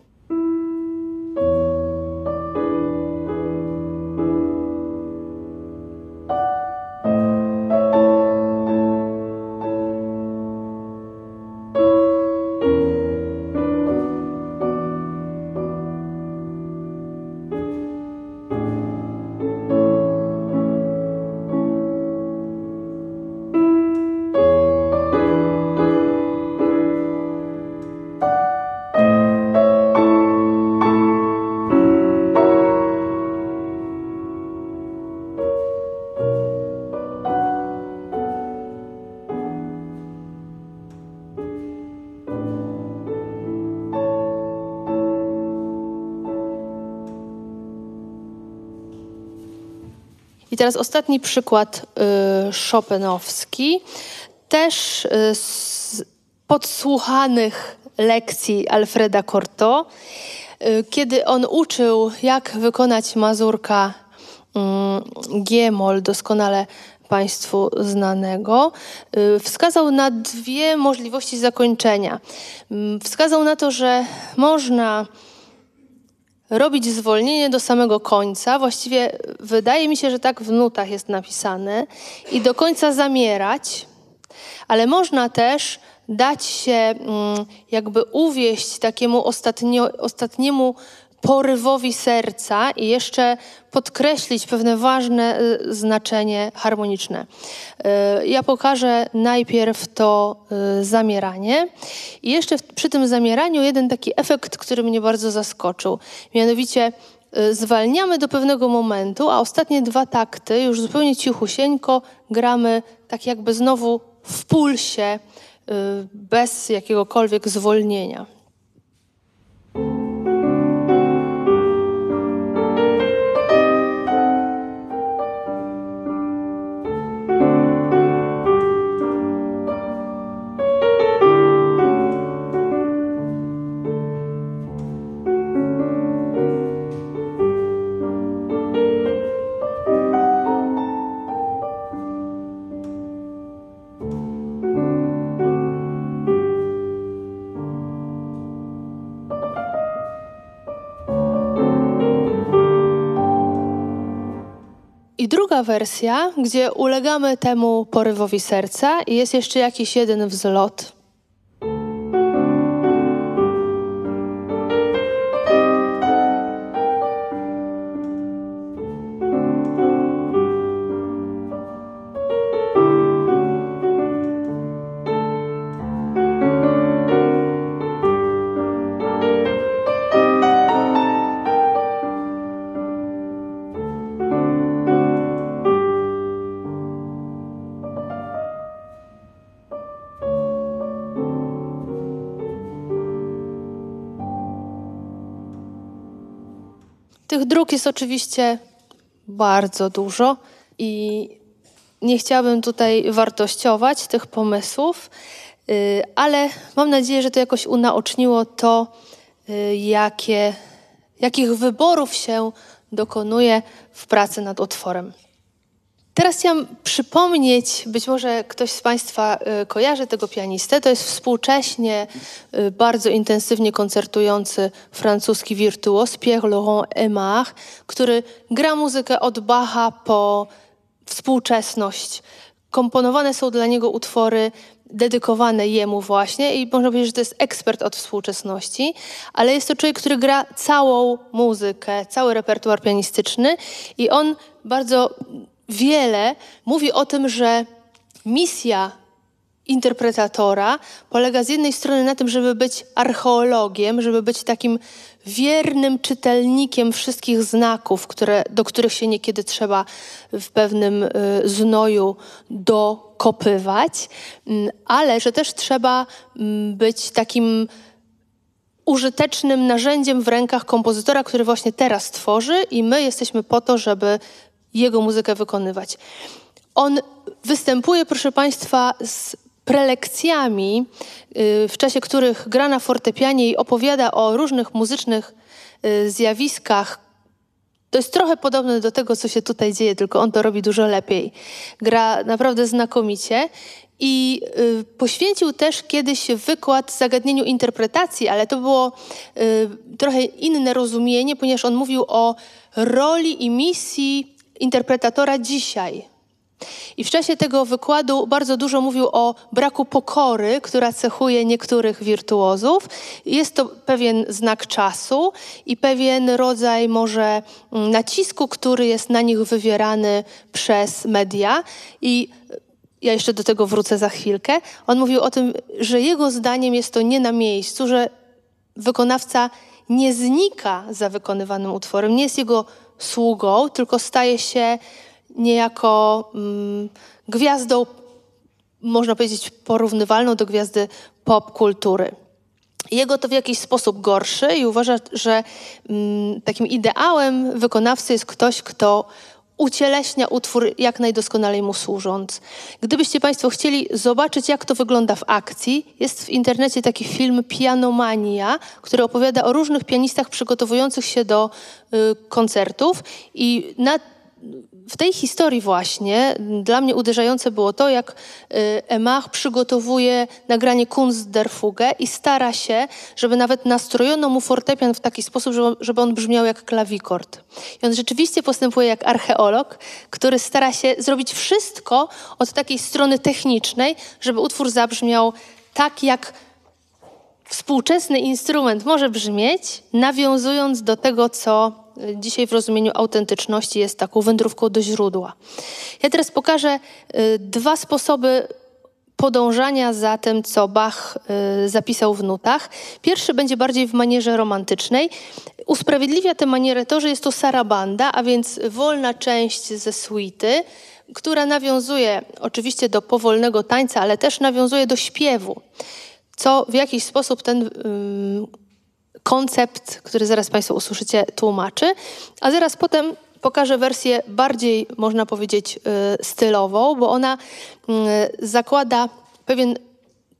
[SPEAKER 1] I teraz ostatni przykład y, Chopinowski, też y, z podsłuchanych lekcji Alfreda Corto, y, kiedy on uczył, jak wykonać mazurka G-moll, doskonale Państwu znanego, wskazał na dwie możliwości zakończenia. Wskazał na to, że można robić zwolnienie do samego końca. Właściwie wydaje mi się, że tak w nutach jest napisane i do końca zamierać, ale można też dać się mm, jakby uwieść takiemu ostatnio, ostatniemu porywowi serca i jeszcze podkreślić pewne ważne y, znaczenie harmoniczne. Y, ja pokażę najpierw to y, zamieranie i jeszcze przy tym zamieraniu jeden taki efekt, który mnie bardzo zaskoczył. Mianowicie zwalniamy do pewnego momentu, a ostatnie dwa takty już zupełnie cichusieńko gramy tak jakby znowu w pulsie, bez jakiegokolwiek zwolnienia. Wersja, gdzie ulegamy temu porywowi serca i jest jeszcze jakiś jeden wzlot. Tych dróg jest oczywiście bardzo dużo i nie chciałabym tutaj wartościować tych pomysłów, y, ale mam nadzieję, że to jakoś unaoczniło to, y, jakie, jakich wyborów się dokonuje w pracy nad utworem. Teraz chciałam przypomnieć, być może ktoś z Państwa y, kojarzy tego pianistę. To jest współcześnie y, bardzo intensywnie koncertujący francuski wirtuos Pierre-Laurent Aimard, który gra muzykę od Bacha po współczesność. Komponowane są dla niego utwory dedykowane jemu właśnie i można powiedzieć, że to jest ekspert od współczesności, ale jest to człowiek, który gra całą muzykę, cały repertuar pianistyczny i on bardzo wiele mówi o tym, że misja interpretatora polega z jednej strony na tym, żeby być archeologiem, żeby być takim wiernym czytelnikiem wszystkich znaków, które, do których się niekiedy trzeba w pewnym y, znoju dokopywać, mm, ale że też trzeba mm, być takim użytecznym narzędziem w rękach kompozytora, który właśnie teraz tworzy i my jesteśmy po to, żeby jego muzykę wykonywać. On występuje, proszę Państwa, z prelekcjami, y, w czasie których gra na fortepianie i opowiada o różnych muzycznych y, zjawiskach. To jest trochę podobne do tego, co się tutaj dzieje, tylko on to robi dużo lepiej. Gra naprawdę znakomicie i y, poświęcił też kiedyś wykład zagadnieniu interpretacji, ale to było trochę inne rozumienie, ponieważ on mówił o roli i misji interpretatora dzisiaj. I w czasie tego wykładu bardzo dużo mówił o braku pokory, która cechuje niektórych wirtuozów. Jest to pewien znak czasu i pewien rodzaj może mm, nacisku, który jest na nich wywierany przez media. I ja jeszcze do tego wrócę za chwilkę. On mówił o tym, że jego zdaniem jest to nie na miejscu, że wykonawca nie znika za wykonywanym utworem, nie jest jego sługą, tylko staje się niejako mm, gwiazdą, można powiedzieć, porównywalną do gwiazdy pop kultury. Jego to w jakiś sposób gorszy i uważa, że mm, takim ideałem wykonawcy jest ktoś, kto ucieleśnia utwór jak najdoskonalej mu służąc. Gdybyście Państwo chcieli zobaczyć, jak to wygląda w akcji, jest w internecie taki film Pianomania, który opowiada o różnych pianistach przygotowujących się do y, koncertów i na w tej historii właśnie dla mnie uderzające było to, jak y, Emach przygotowuje nagranie Kunst der Fuge i stara się, żeby nawet nastrojono mu fortepian w taki sposób, żeby on brzmiał jak klawikord. I on rzeczywiście postępuje jak archeolog, który stara się zrobić wszystko od takiej strony technicznej, żeby utwór zabrzmiał tak, jak współczesny instrument może brzmieć, nawiązując do tego, co dzisiaj w rozumieniu autentyczności jest taką wędrówką do źródła. Ja teraz pokażę y, dwa sposoby podążania za tym, co Bach y, zapisał w nutach. Pierwszy będzie bardziej w manierze romantycznej. Usprawiedliwia tę manierę to, że jest to sarabanda, a więc wolna część ze suity, która nawiązuje oczywiście do powolnego tańca, ale też nawiązuje do śpiewu, co w jakiś sposób ten koncept, który zaraz Państwo usłyszycie, tłumaczy. A zaraz potem pokażę wersję bardziej, można powiedzieć, y, stylową, bo ona y, zakłada pewien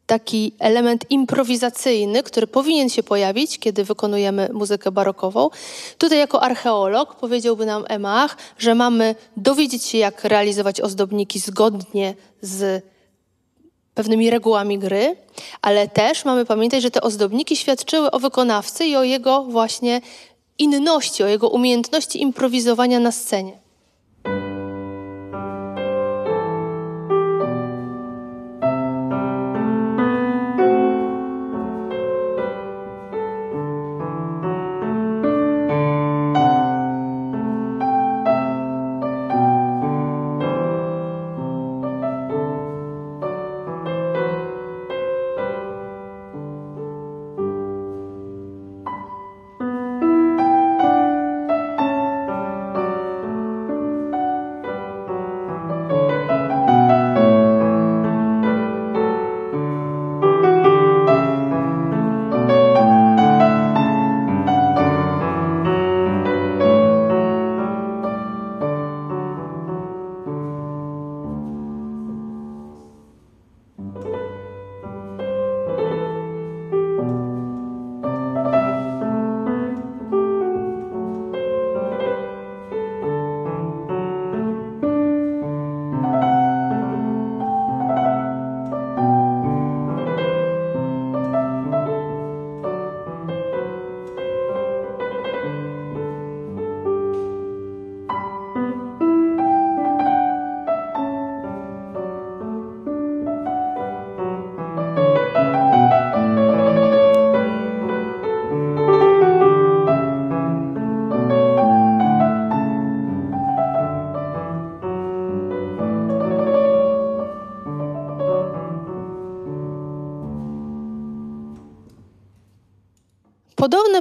[SPEAKER 1] taki element improwizacyjny, który powinien się pojawić, kiedy wykonujemy muzykę barokową. Tutaj jako archeolog powiedziałby nam Emach, że mamy dowiedzieć się, jak realizować ozdobniki zgodnie z pewnymi regułami gry, ale też mamy pamiętać, że te ozdobniki świadczyły o wykonawcy i o jego właśnie inności, o jego umiejętności improwizowania na scenie.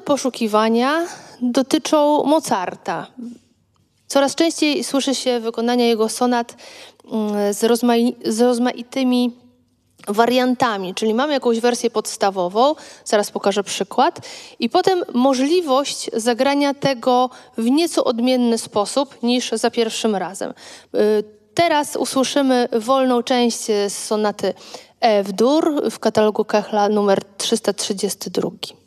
[SPEAKER 1] Poszukiwania dotyczą Mozarta. Coraz częściej słyszy się wykonania jego sonat mm, z, rozmai z rozmaitymi wariantami, czyli mamy jakąś wersję podstawową, zaraz pokażę przykład, i potem możliwość zagrania tego w nieco odmienny sposób niż za pierwszym razem. Y, teraz usłyszymy wolną część z sonaty E w dur w katalogu Kechla numer 332.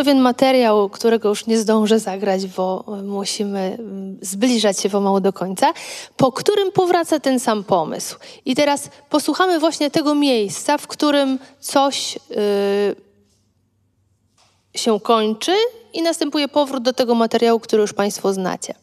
[SPEAKER 1] pewien materiał, którego już nie zdążę zagrać, bo musimy mm, zbliżać się pomału do końca, po którym powraca ten sam pomysł. I teraz posłuchamy właśnie tego miejsca, w którym coś yy, się kończy i następuje powrót do tego materiału, który już Państwo znacie.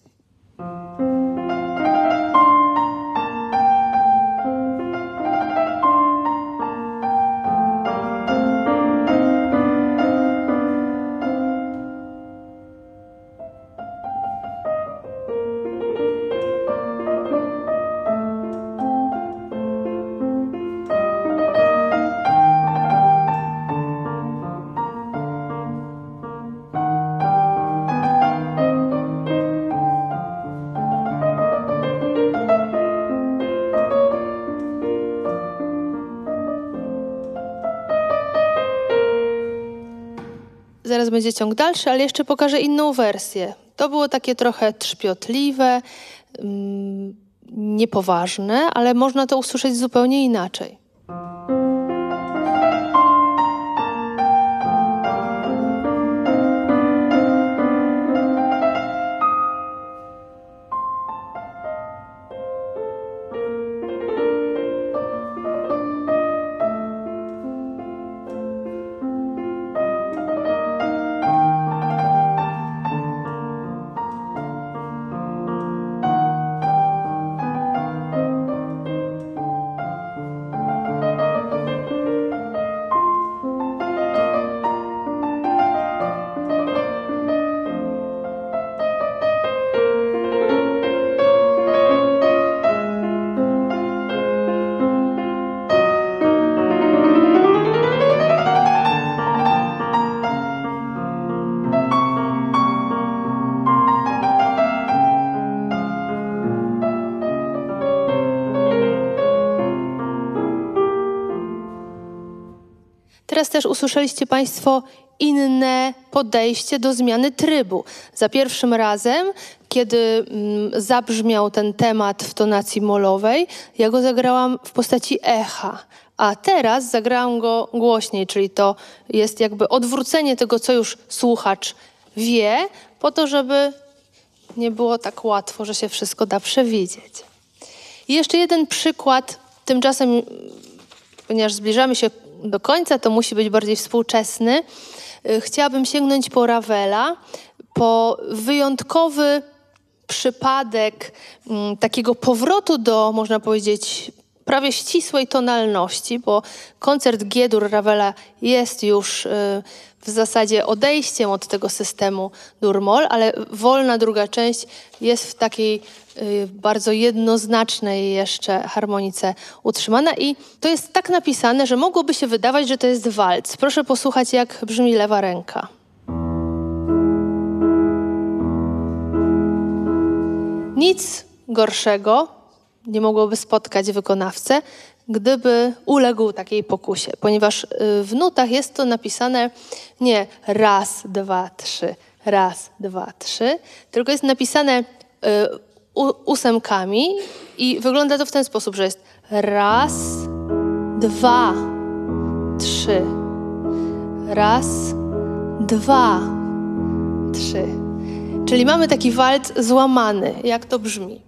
[SPEAKER 1] Będzie ciąg dalszy, ale jeszcze pokażę inną wersję. To było takie trochę trzpiotliwe, mm, niepoważne, ale można to usłyszeć zupełnie inaczej. Też usłyszeliście Państwo inne podejście do zmiany trybu. Za pierwszym razem, kiedy mm, zabrzmiał ten temat w tonacji molowej, ja go zagrałam w postaci echa. A teraz zagrałam go głośniej, czyli to jest jakby odwrócenie tego, co już słuchacz wie, po to, żeby nie było tak łatwo, że się wszystko da przewidzieć. I jeszcze jeden przykład, tymczasem, ponieważ zbliżamy się do końca, to musi być bardziej współczesny. Y, chciałabym sięgnąć po Ravela, po wyjątkowy przypadek mm, takiego powrotu do, można powiedzieć, prawie ścisłej tonalności, bo koncert G-dur Ravela jest już y, w zasadzie odejściem od tego systemu dur-moll, ale wolna druga część jest w takiej y, bardzo jednoznacznej jeszcze harmonice utrzymana i to jest tak napisane, że mogłoby się wydawać, że to jest walc. Proszę posłuchać, jak brzmi lewa ręka. Nic gorszego nie mogłoby spotkać wykonawcę, gdyby uległ takiej pokusie, ponieważ y, w nutach jest to napisane nie raz, dwa, trzy, raz, dwa, trzy, tylko jest napisane y, ósemkami i wygląda to w ten sposób, że jest raz, dwa, trzy. Raz, dwa, trzy. Czyli mamy taki walc złamany. Jak to brzmi?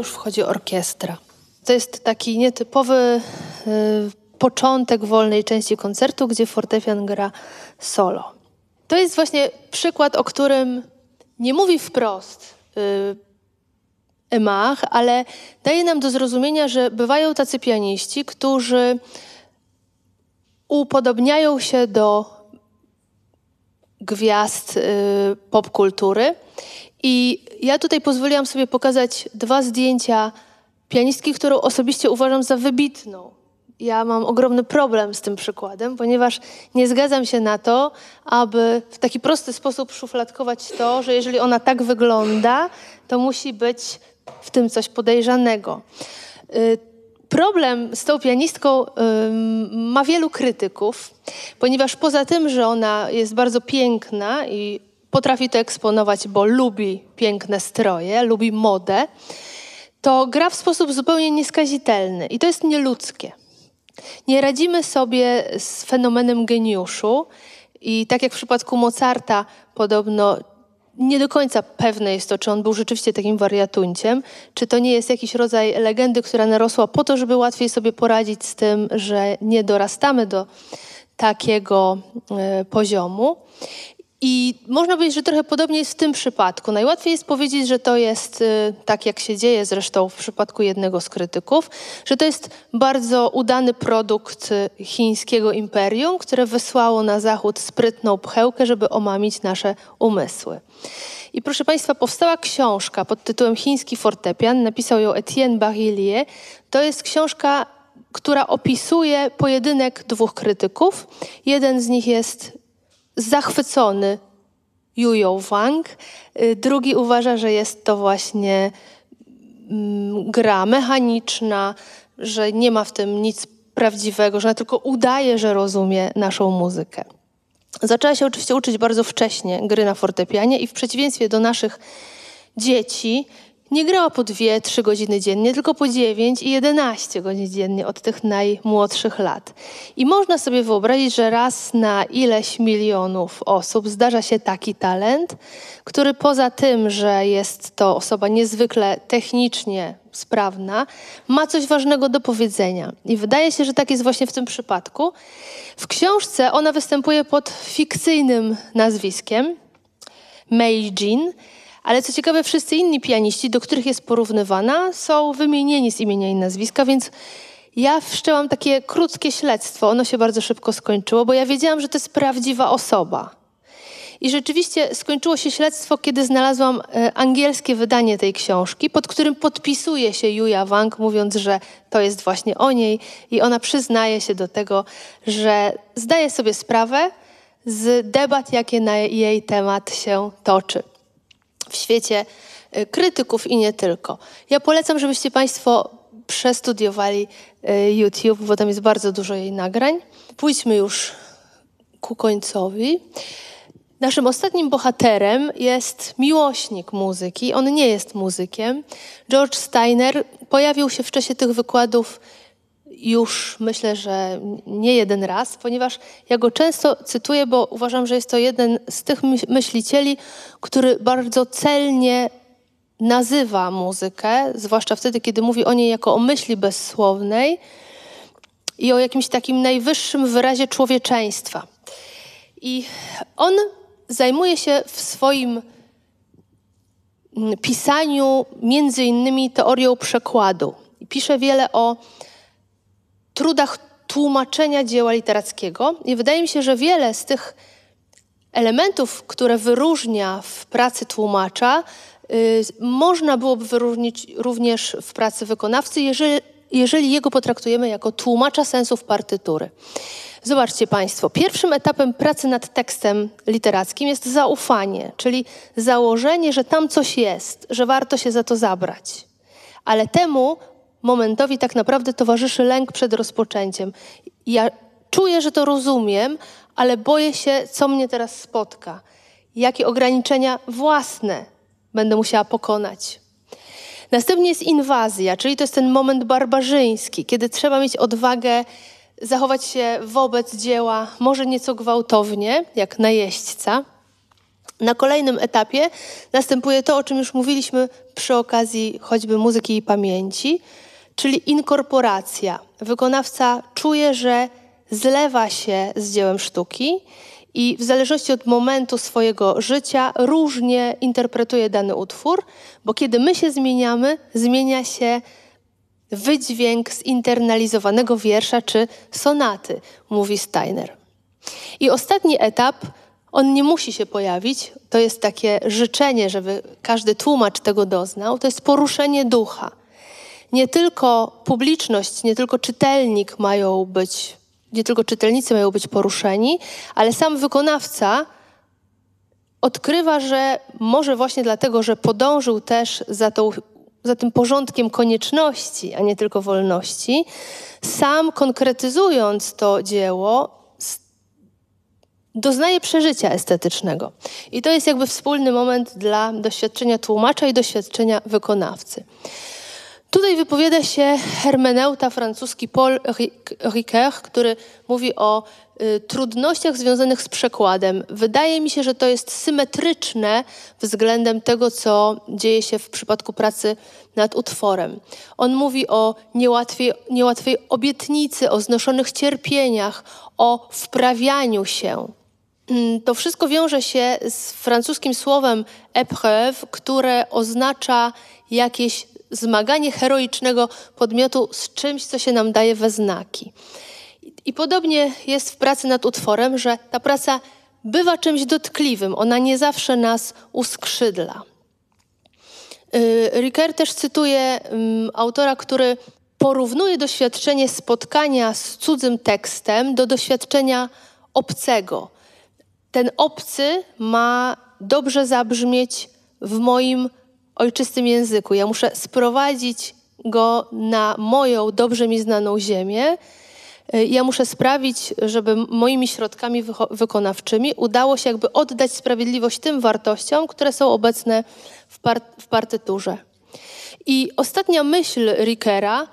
[SPEAKER 1] Już wchodzi orkiestra. To jest taki nietypowy y, początek wolnej części koncertu, gdzie fortepian gra solo. To jest właśnie przykład, o którym nie mówi wprost y, Emach, ale daje nam do zrozumienia, że bywają tacy pianiści, którzy upodobniają się do gwiazd y, popkultury i ja tutaj pozwoliłam sobie pokazać dwa zdjęcia pianistki, którą osobiście uważam za wybitną. Ja mam ogromny problem z tym przykładem, ponieważ nie zgadzam się na to, aby w taki prosty sposób szufladkować to, że jeżeli ona tak wygląda, to musi być w tym coś podejrzanego. Y, problem z tą pianistką ma wielu krytyków, ponieważ poza tym, że ona jest bardzo piękna i potrafi to eksponować, bo lubi piękne stroje, lubi modę, to gra w sposób zupełnie nieskazitelny i to jest nieludzkie. Nie radzimy sobie z fenomenem geniuszu i tak jak w przypadku Mozarta podobno nie do końca pewne jest to, czy on był rzeczywiście takim wariatunciem, czy to nie jest jakiś rodzaj legendy, która narosła po to, żeby łatwiej sobie poradzić z tym, że nie dorastamy do takiego y, poziomu. I można powiedzieć, że trochę podobnie jest w tym przypadku. Najłatwiej jest powiedzieć, że to jest y, tak, jak się dzieje zresztą w przypadku jednego z krytyków, że to jest bardzo udany produkt y, chińskiego imperium, które wysłało na zachód sprytną pchełkę, żeby omamić nasze umysły. I proszę Państwa, powstała książka pod tytułem Chiński fortepian, napisał ją Etienne Barillier. To jest książka, która opisuje pojedynek dwóch krytyków. Jeden z nich jest zachwycony Yuyo Wang. Y, drugi uważa, że jest to właśnie mm, gra mechaniczna, że nie ma w tym nic prawdziwego, że ona tylko udaje, że rozumie naszą muzykę. Zaczęła się oczywiście uczyć bardzo wcześnie gry na fortepianie i w przeciwieństwie do naszych dzieci nie grała po 2-3 godziny dziennie, tylko po 9 i 11 godzin dziennie od tych najmłodszych lat. I można sobie wyobrazić, że raz na ileś milionów osób zdarza się taki talent, który poza tym, że jest to osoba niezwykle technicznie sprawna, ma coś ważnego do powiedzenia. I wydaje się, że tak jest właśnie w tym przypadku. W książce ona występuje pod fikcyjnym nazwiskiem Mei Jean, ale co ciekawe, wszyscy inni pianiści, do których jest porównywana, są wymienieni z imienia i nazwiska, więc ja wszczęłam takie krótkie śledztwo. Ono się bardzo szybko skończyło, bo ja wiedziałam, że to jest prawdziwa osoba. I rzeczywiście skończyło się śledztwo, kiedy znalazłam e, angielskie wydanie tej książki, pod którym podpisuje się Julia Wang, mówiąc, że to jest właśnie o niej i ona przyznaje się do tego, że zdaje sobie sprawę z debat, jakie na jej temat się toczy w świecie e, krytyków i nie tylko. Ja polecam, żebyście Państwo przestudiowali e, YouTube, bo tam jest bardzo dużo jej nagrań. Pójdźmy już ku końcowi. Naszym ostatnim bohaterem jest miłośnik muzyki. On nie jest muzykiem. George Steiner pojawił się w czasie tych wykładów już myślę, że nie jeden raz, ponieważ ja go często cytuję, bo uważam, że jest to jeden z tych myślicieli, który bardzo celnie nazywa muzykę, zwłaszcza wtedy, kiedy mówi o niej jako o myśli bezsłownej i o jakimś takim najwyższym wyrazie człowieczeństwa. I on zajmuje się w swoim mm, pisaniu między innymi teorią przekładu. Pisze wiele o trudach tłumaczenia dzieła literackiego. I wydaje mi się, że wiele z tych elementów, które wyróżnia w pracy tłumacza, y, można byłoby wyróżnić również w pracy wykonawcy, jeżeli, jeżeli jego potraktujemy jako tłumacza sensów partytury. Zobaczcie Państwo, pierwszym etapem pracy nad tekstem literackim jest zaufanie, czyli założenie, że tam coś jest, że warto się za to zabrać. Ale temu momentowi tak naprawdę towarzyszy lęk przed rozpoczęciem. Ja czuję, że to rozumiem, ale boję się, co mnie teraz spotka. Jakie ograniczenia własne będę musiała pokonać. Następnie jest inwazja, czyli to jest ten moment barbarzyński, kiedy trzeba mieć odwagę zachować się wobec dzieła może nieco gwałtownie, jak najeźdźca. Na kolejnym etapie następuje to, o czym już mówiliśmy przy okazji choćby muzyki i pamięci, czyli inkorporacja. Wykonawca czuje, że zlewa się z dziełem sztuki i w zależności od momentu swojego życia różnie interpretuje dany utwór, bo kiedy my się zmieniamy, zmienia się wydźwięk zinternalizowanego wiersza czy sonaty, mówi Steiner. I ostatni etap, on nie musi się pojawić, to jest takie życzenie, żeby każdy tłumacz tego doznał, to jest poruszenie ducha nie tylko publiczność, nie tylko czytelnik mają być, nie tylko czytelnicy mają być poruszeni, ale sam wykonawca odkrywa, że może właśnie dlatego, że podążył też za, tą, za tym porządkiem konieczności, a nie tylko wolności, sam konkretyzując to dzieło, doznaje przeżycia estetycznego. I to jest jakby wspólny moment dla doświadczenia tłumacza i doświadczenia wykonawcy. Tutaj wypowiada się hermeneuta francuski Paul Ricoeur, który mówi o y, trudnościach związanych z przekładem. Wydaje mi się, że to jest symetryczne względem tego, co dzieje się w przypadku pracy nad utworem. On mówi o niełatwej, niełatwej obietnicy, o znoszonych cierpieniach, o wprawianiu się. Mm, to wszystko wiąże się z francuskim słowem épreuve, które oznacza jakieś zmaganie heroicznego podmiotu z czymś, co się nam daje we znaki. I podobnie jest w pracy nad utworem, że ta praca bywa czymś dotkliwym, ona nie zawsze nas uskrzydla. Y, Ricker też cytuje um, autora, który porównuje doświadczenie spotkania z cudzym tekstem do doświadczenia obcego. Ten obcy ma dobrze zabrzmieć w moim ojczystym języku. Ja muszę sprowadzić go na moją dobrze mi znaną ziemię Y, ja muszę sprawić, żeby moimi środkami wykonawczymi udało się jakby oddać sprawiedliwość tym wartościom, które są obecne w, par w partyturze. I ostatnia myśl Rickera,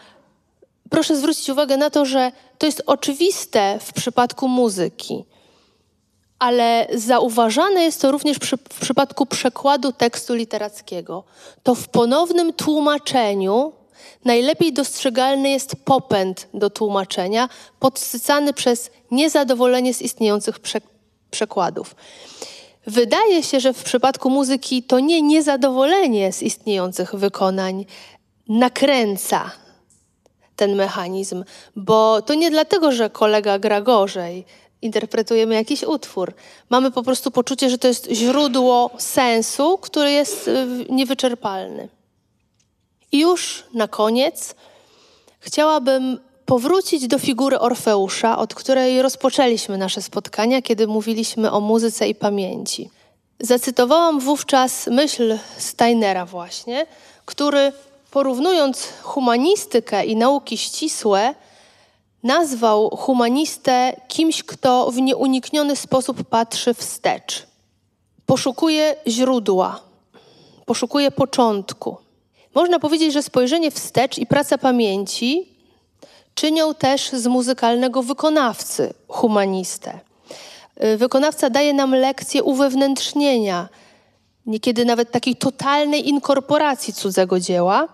[SPEAKER 1] proszę zwrócić uwagę na to, że to jest oczywiste w przypadku muzyki, ale zauważane jest to również przy, w przypadku przekładu tekstu literackiego. To w ponownym tłumaczeniu najlepiej dostrzegalny jest popęd do tłumaczenia, podsycany przez niezadowolenie z istniejących prze przekładów. Wydaje się, że w przypadku muzyki to nie niezadowolenie z istniejących wykonań nakręca ten mechanizm, bo to nie dlatego, że kolega gra gorzej, interpretujemy jakiś utwór. Mamy po prostu poczucie, że to jest źródło sensu, który jest y, niewyczerpalny. I już na koniec chciałabym powrócić do figury Orfeusza, od której rozpoczęliśmy nasze spotkania, kiedy mówiliśmy o muzyce i pamięci. Zacytowałam wówczas myśl Steinera właśnie, który porównując humanistykę i nauki ścisłe, nazwał humanistę kimś, kto w nieunikniony sposób patrzy wstecz. Poszukuje źródła, poszukuje początku. Można powiedzieć, że spojrzenie wstecz i praca pamięci czynią też z muzykalnego wykonawcy humanistę. Y, wykonawca daje nam lekcję uwewnętrznienia, niekiedy nawet takiej totalnej inkorporacji cudzego dzieła,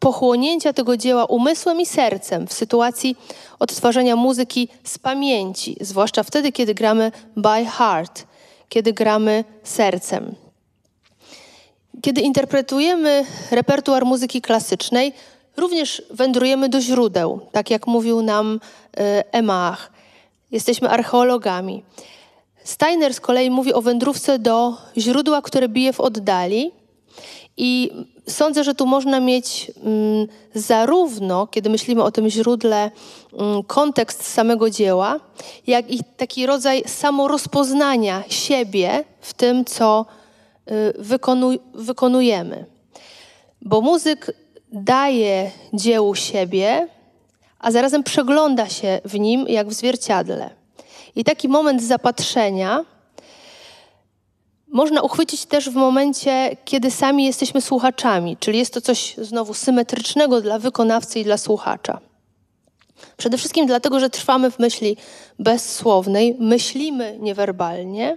[SPEAKER 1] pochłonięcia tego dzieła umysłem i sercem w sytuacji odtwarzania muzyki z pamięci, zwłaszcza wtedy, kiedy gramy by heart, kiedy gramy sercem. Kiedy interpretujemy repertuar muzyki klasycznej, również wędrujemy do źródeł, tak jak mówił nam e, Emach. Jesteśmy archeologami. Steiner z kolei mówi o wędrówce do źródła, które bije w oddali. I sądzę, że tu można mieć mm, zarówno, kiedy myślimy o tym źródle, mm, kontekst samego dzieła, jak i taki rodzaj samorozpoznania siebie w tym, co y, wykonuj, wykonujemy. Bo muzyk daje dziełu siebie, a zarazem przegląda się w nim jak w zwierciadle. I taki moment zapatrzenia można uchwycić też w momencie, kiedy sami jesteśmy słuchaczami, czyli jest to coś znowu symetrycznego dla wykonawcy i dla słuchacza. Przede wszystkim dlatego, że trwamy w myśli bezsłownej, myślimy niewerbalnie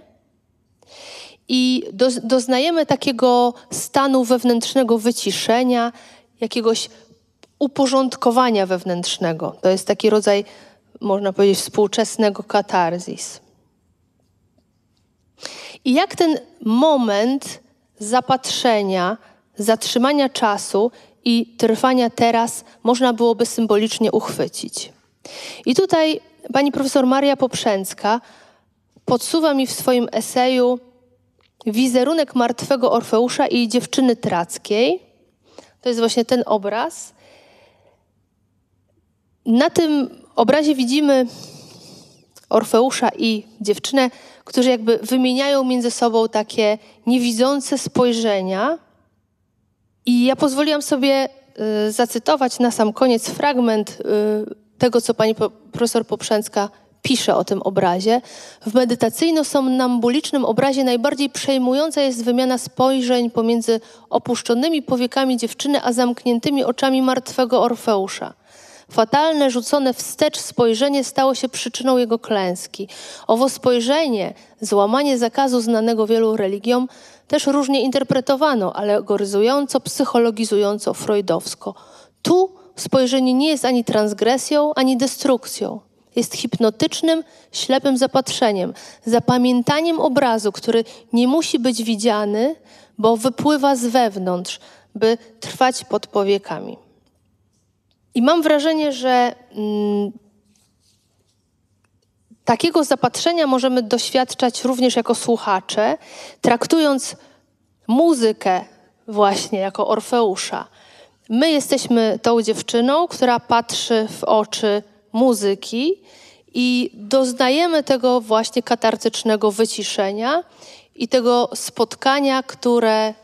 [SPEAKER 1] i do, doznajemy takiego stanu wewnętrznego wyciszenia, jakiegoś uporządkowania wewnętrznego. To jest taki rodzaj, można powiedzieć, współczesnego katarzis. I jak ten moment zapatrzenia, zatrzymania czasu i trwania teraz można byłoby symbolicznie uchwycić. I tutaj pani profesor Maria Poprzęcka podsuwa mi w swoim eseju wizerunek martwego Orfeusza i dziewczyny trackiej. To jest właśnie ten obraz. Na tym obrazie widzimy Orfeusza i dziewczynę, którzy jakby wymieniają między sobą takie niewidzące spojrzenia. I ja pozwoliłam sobie y, zacytować na sam koniec fragment y, tego, co pani profesor Poprzęcka pisze o tym obrazie. W medytacyjno-somnambulicznym obrazie najbardziej przejmująca jest wymiana spojrzeń pomiędzy opuszczonymi powiekami dziewczyny, a zamkniętymi oczami martwego Orfeusza. Fatalne, rzucone wstecz spojrzenie stało się przyczyną jego klęski. Owo spojrzenie, złamanie zakazu znanego wielu religiom, też różnie interpretowano, alegoryzująco, psychologizująco, freudowsko. Tu spojrzenie nie jest ani transgresją, ani destrukcją. Jest hipnotycznym, ślepym zapatrzeniem, zapamiętaniem obrazu, który nie musi być widziany, bo wypływa z wewnątrz, by trwać pod powiekami. I mam wrażenie, że mm, takiego zapatrzenia możemy doświadczać również jako słuchacze, traktując muzykę właśnie jako Orfeusza. My jesteśmy tą dziewczyną, która patrzy w oczy muzyki i doznajemy tego właśnie katartycznego wyciszenia i tego spotkania, które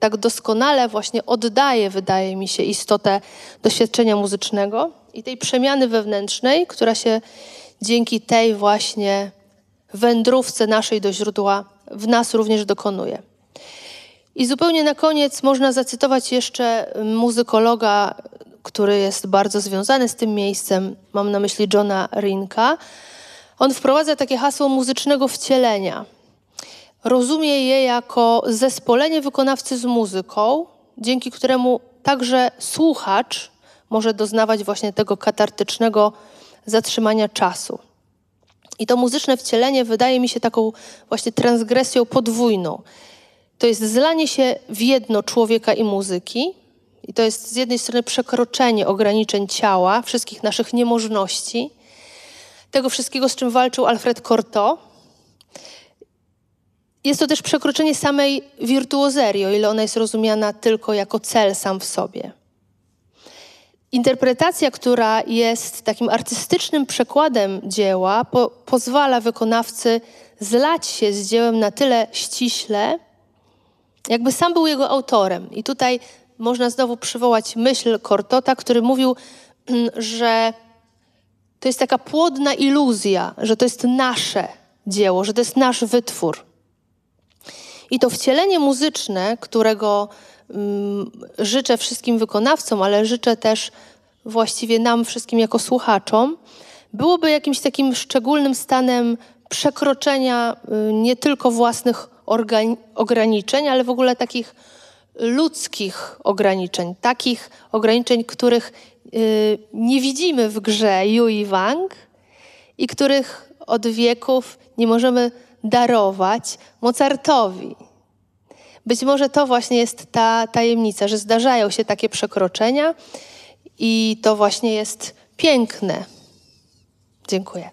[SPEAKER 1] tak doskonale właśnie oddaje, wydaje mi się, istotę doświadczenia muzycznego i tej przemiany wewnętrznej, która się dzięki tej właśnie wędrówce naszej do źródła w nas również dokonuje. I zupełnie na koniec można zacytować jeszcze muzykologa, który jest bardzo związany z tym miejscem. Mam na myśli Johna Rinka. On wprowadza takie hasło muzycznego wcielenia. Rozumie je jako zespolenie wykonawcy z muzyką, dzięki któremu także słuchacz może doznawać właśnie tego katartycznego zatrzymania czasu. I to muzyczne wcielenie wydaje mi się taką właśnie transgresją podwójną. To jest zlanie się w jedno człowieka i muzyki, i to jest z jednej strony przekroczenie ograniczeń ciała, wszystkich naszych niemożności, tego wszystkiego, z czym walczył Alfred Cortot. Jest to też przekroczenie samej wirtuozerii, o ile ona jest rozumiana tylko jako cel sam w sobie. Interpretacja, która jest takim artystycznym przekładem dzieła, po, pozwala wykonawcy zlać się z dziełem na tyle ściśle, jakby sam był jego autorem. I tutaj można znowu przywołać myśl Kortota, który mówił, mm, że to jest taka płodna iluzja, że to jest nasze dzieło, że to jest nasz wytwór. I to wcielenie muzyczne, którego mm, życzę wszystkim wykonawcom, ale życzę też właściwie nam wszystkim jako słuchaczom, byłoby jakimś takim szczególnym stanem przekroczenia y, nie tylko własnych ograniczeń, ale w ogóle takich ludzkich ograniczeń, takich ograniczeń, których y, nie widzimy w grze Yui Wang i których od wieków nie możemy darować Mozartowi. Być może to właśnie jest ta tajemnica, że zdarzają się takie przekroczenia i to właśnie jest piękne. Dziękuję.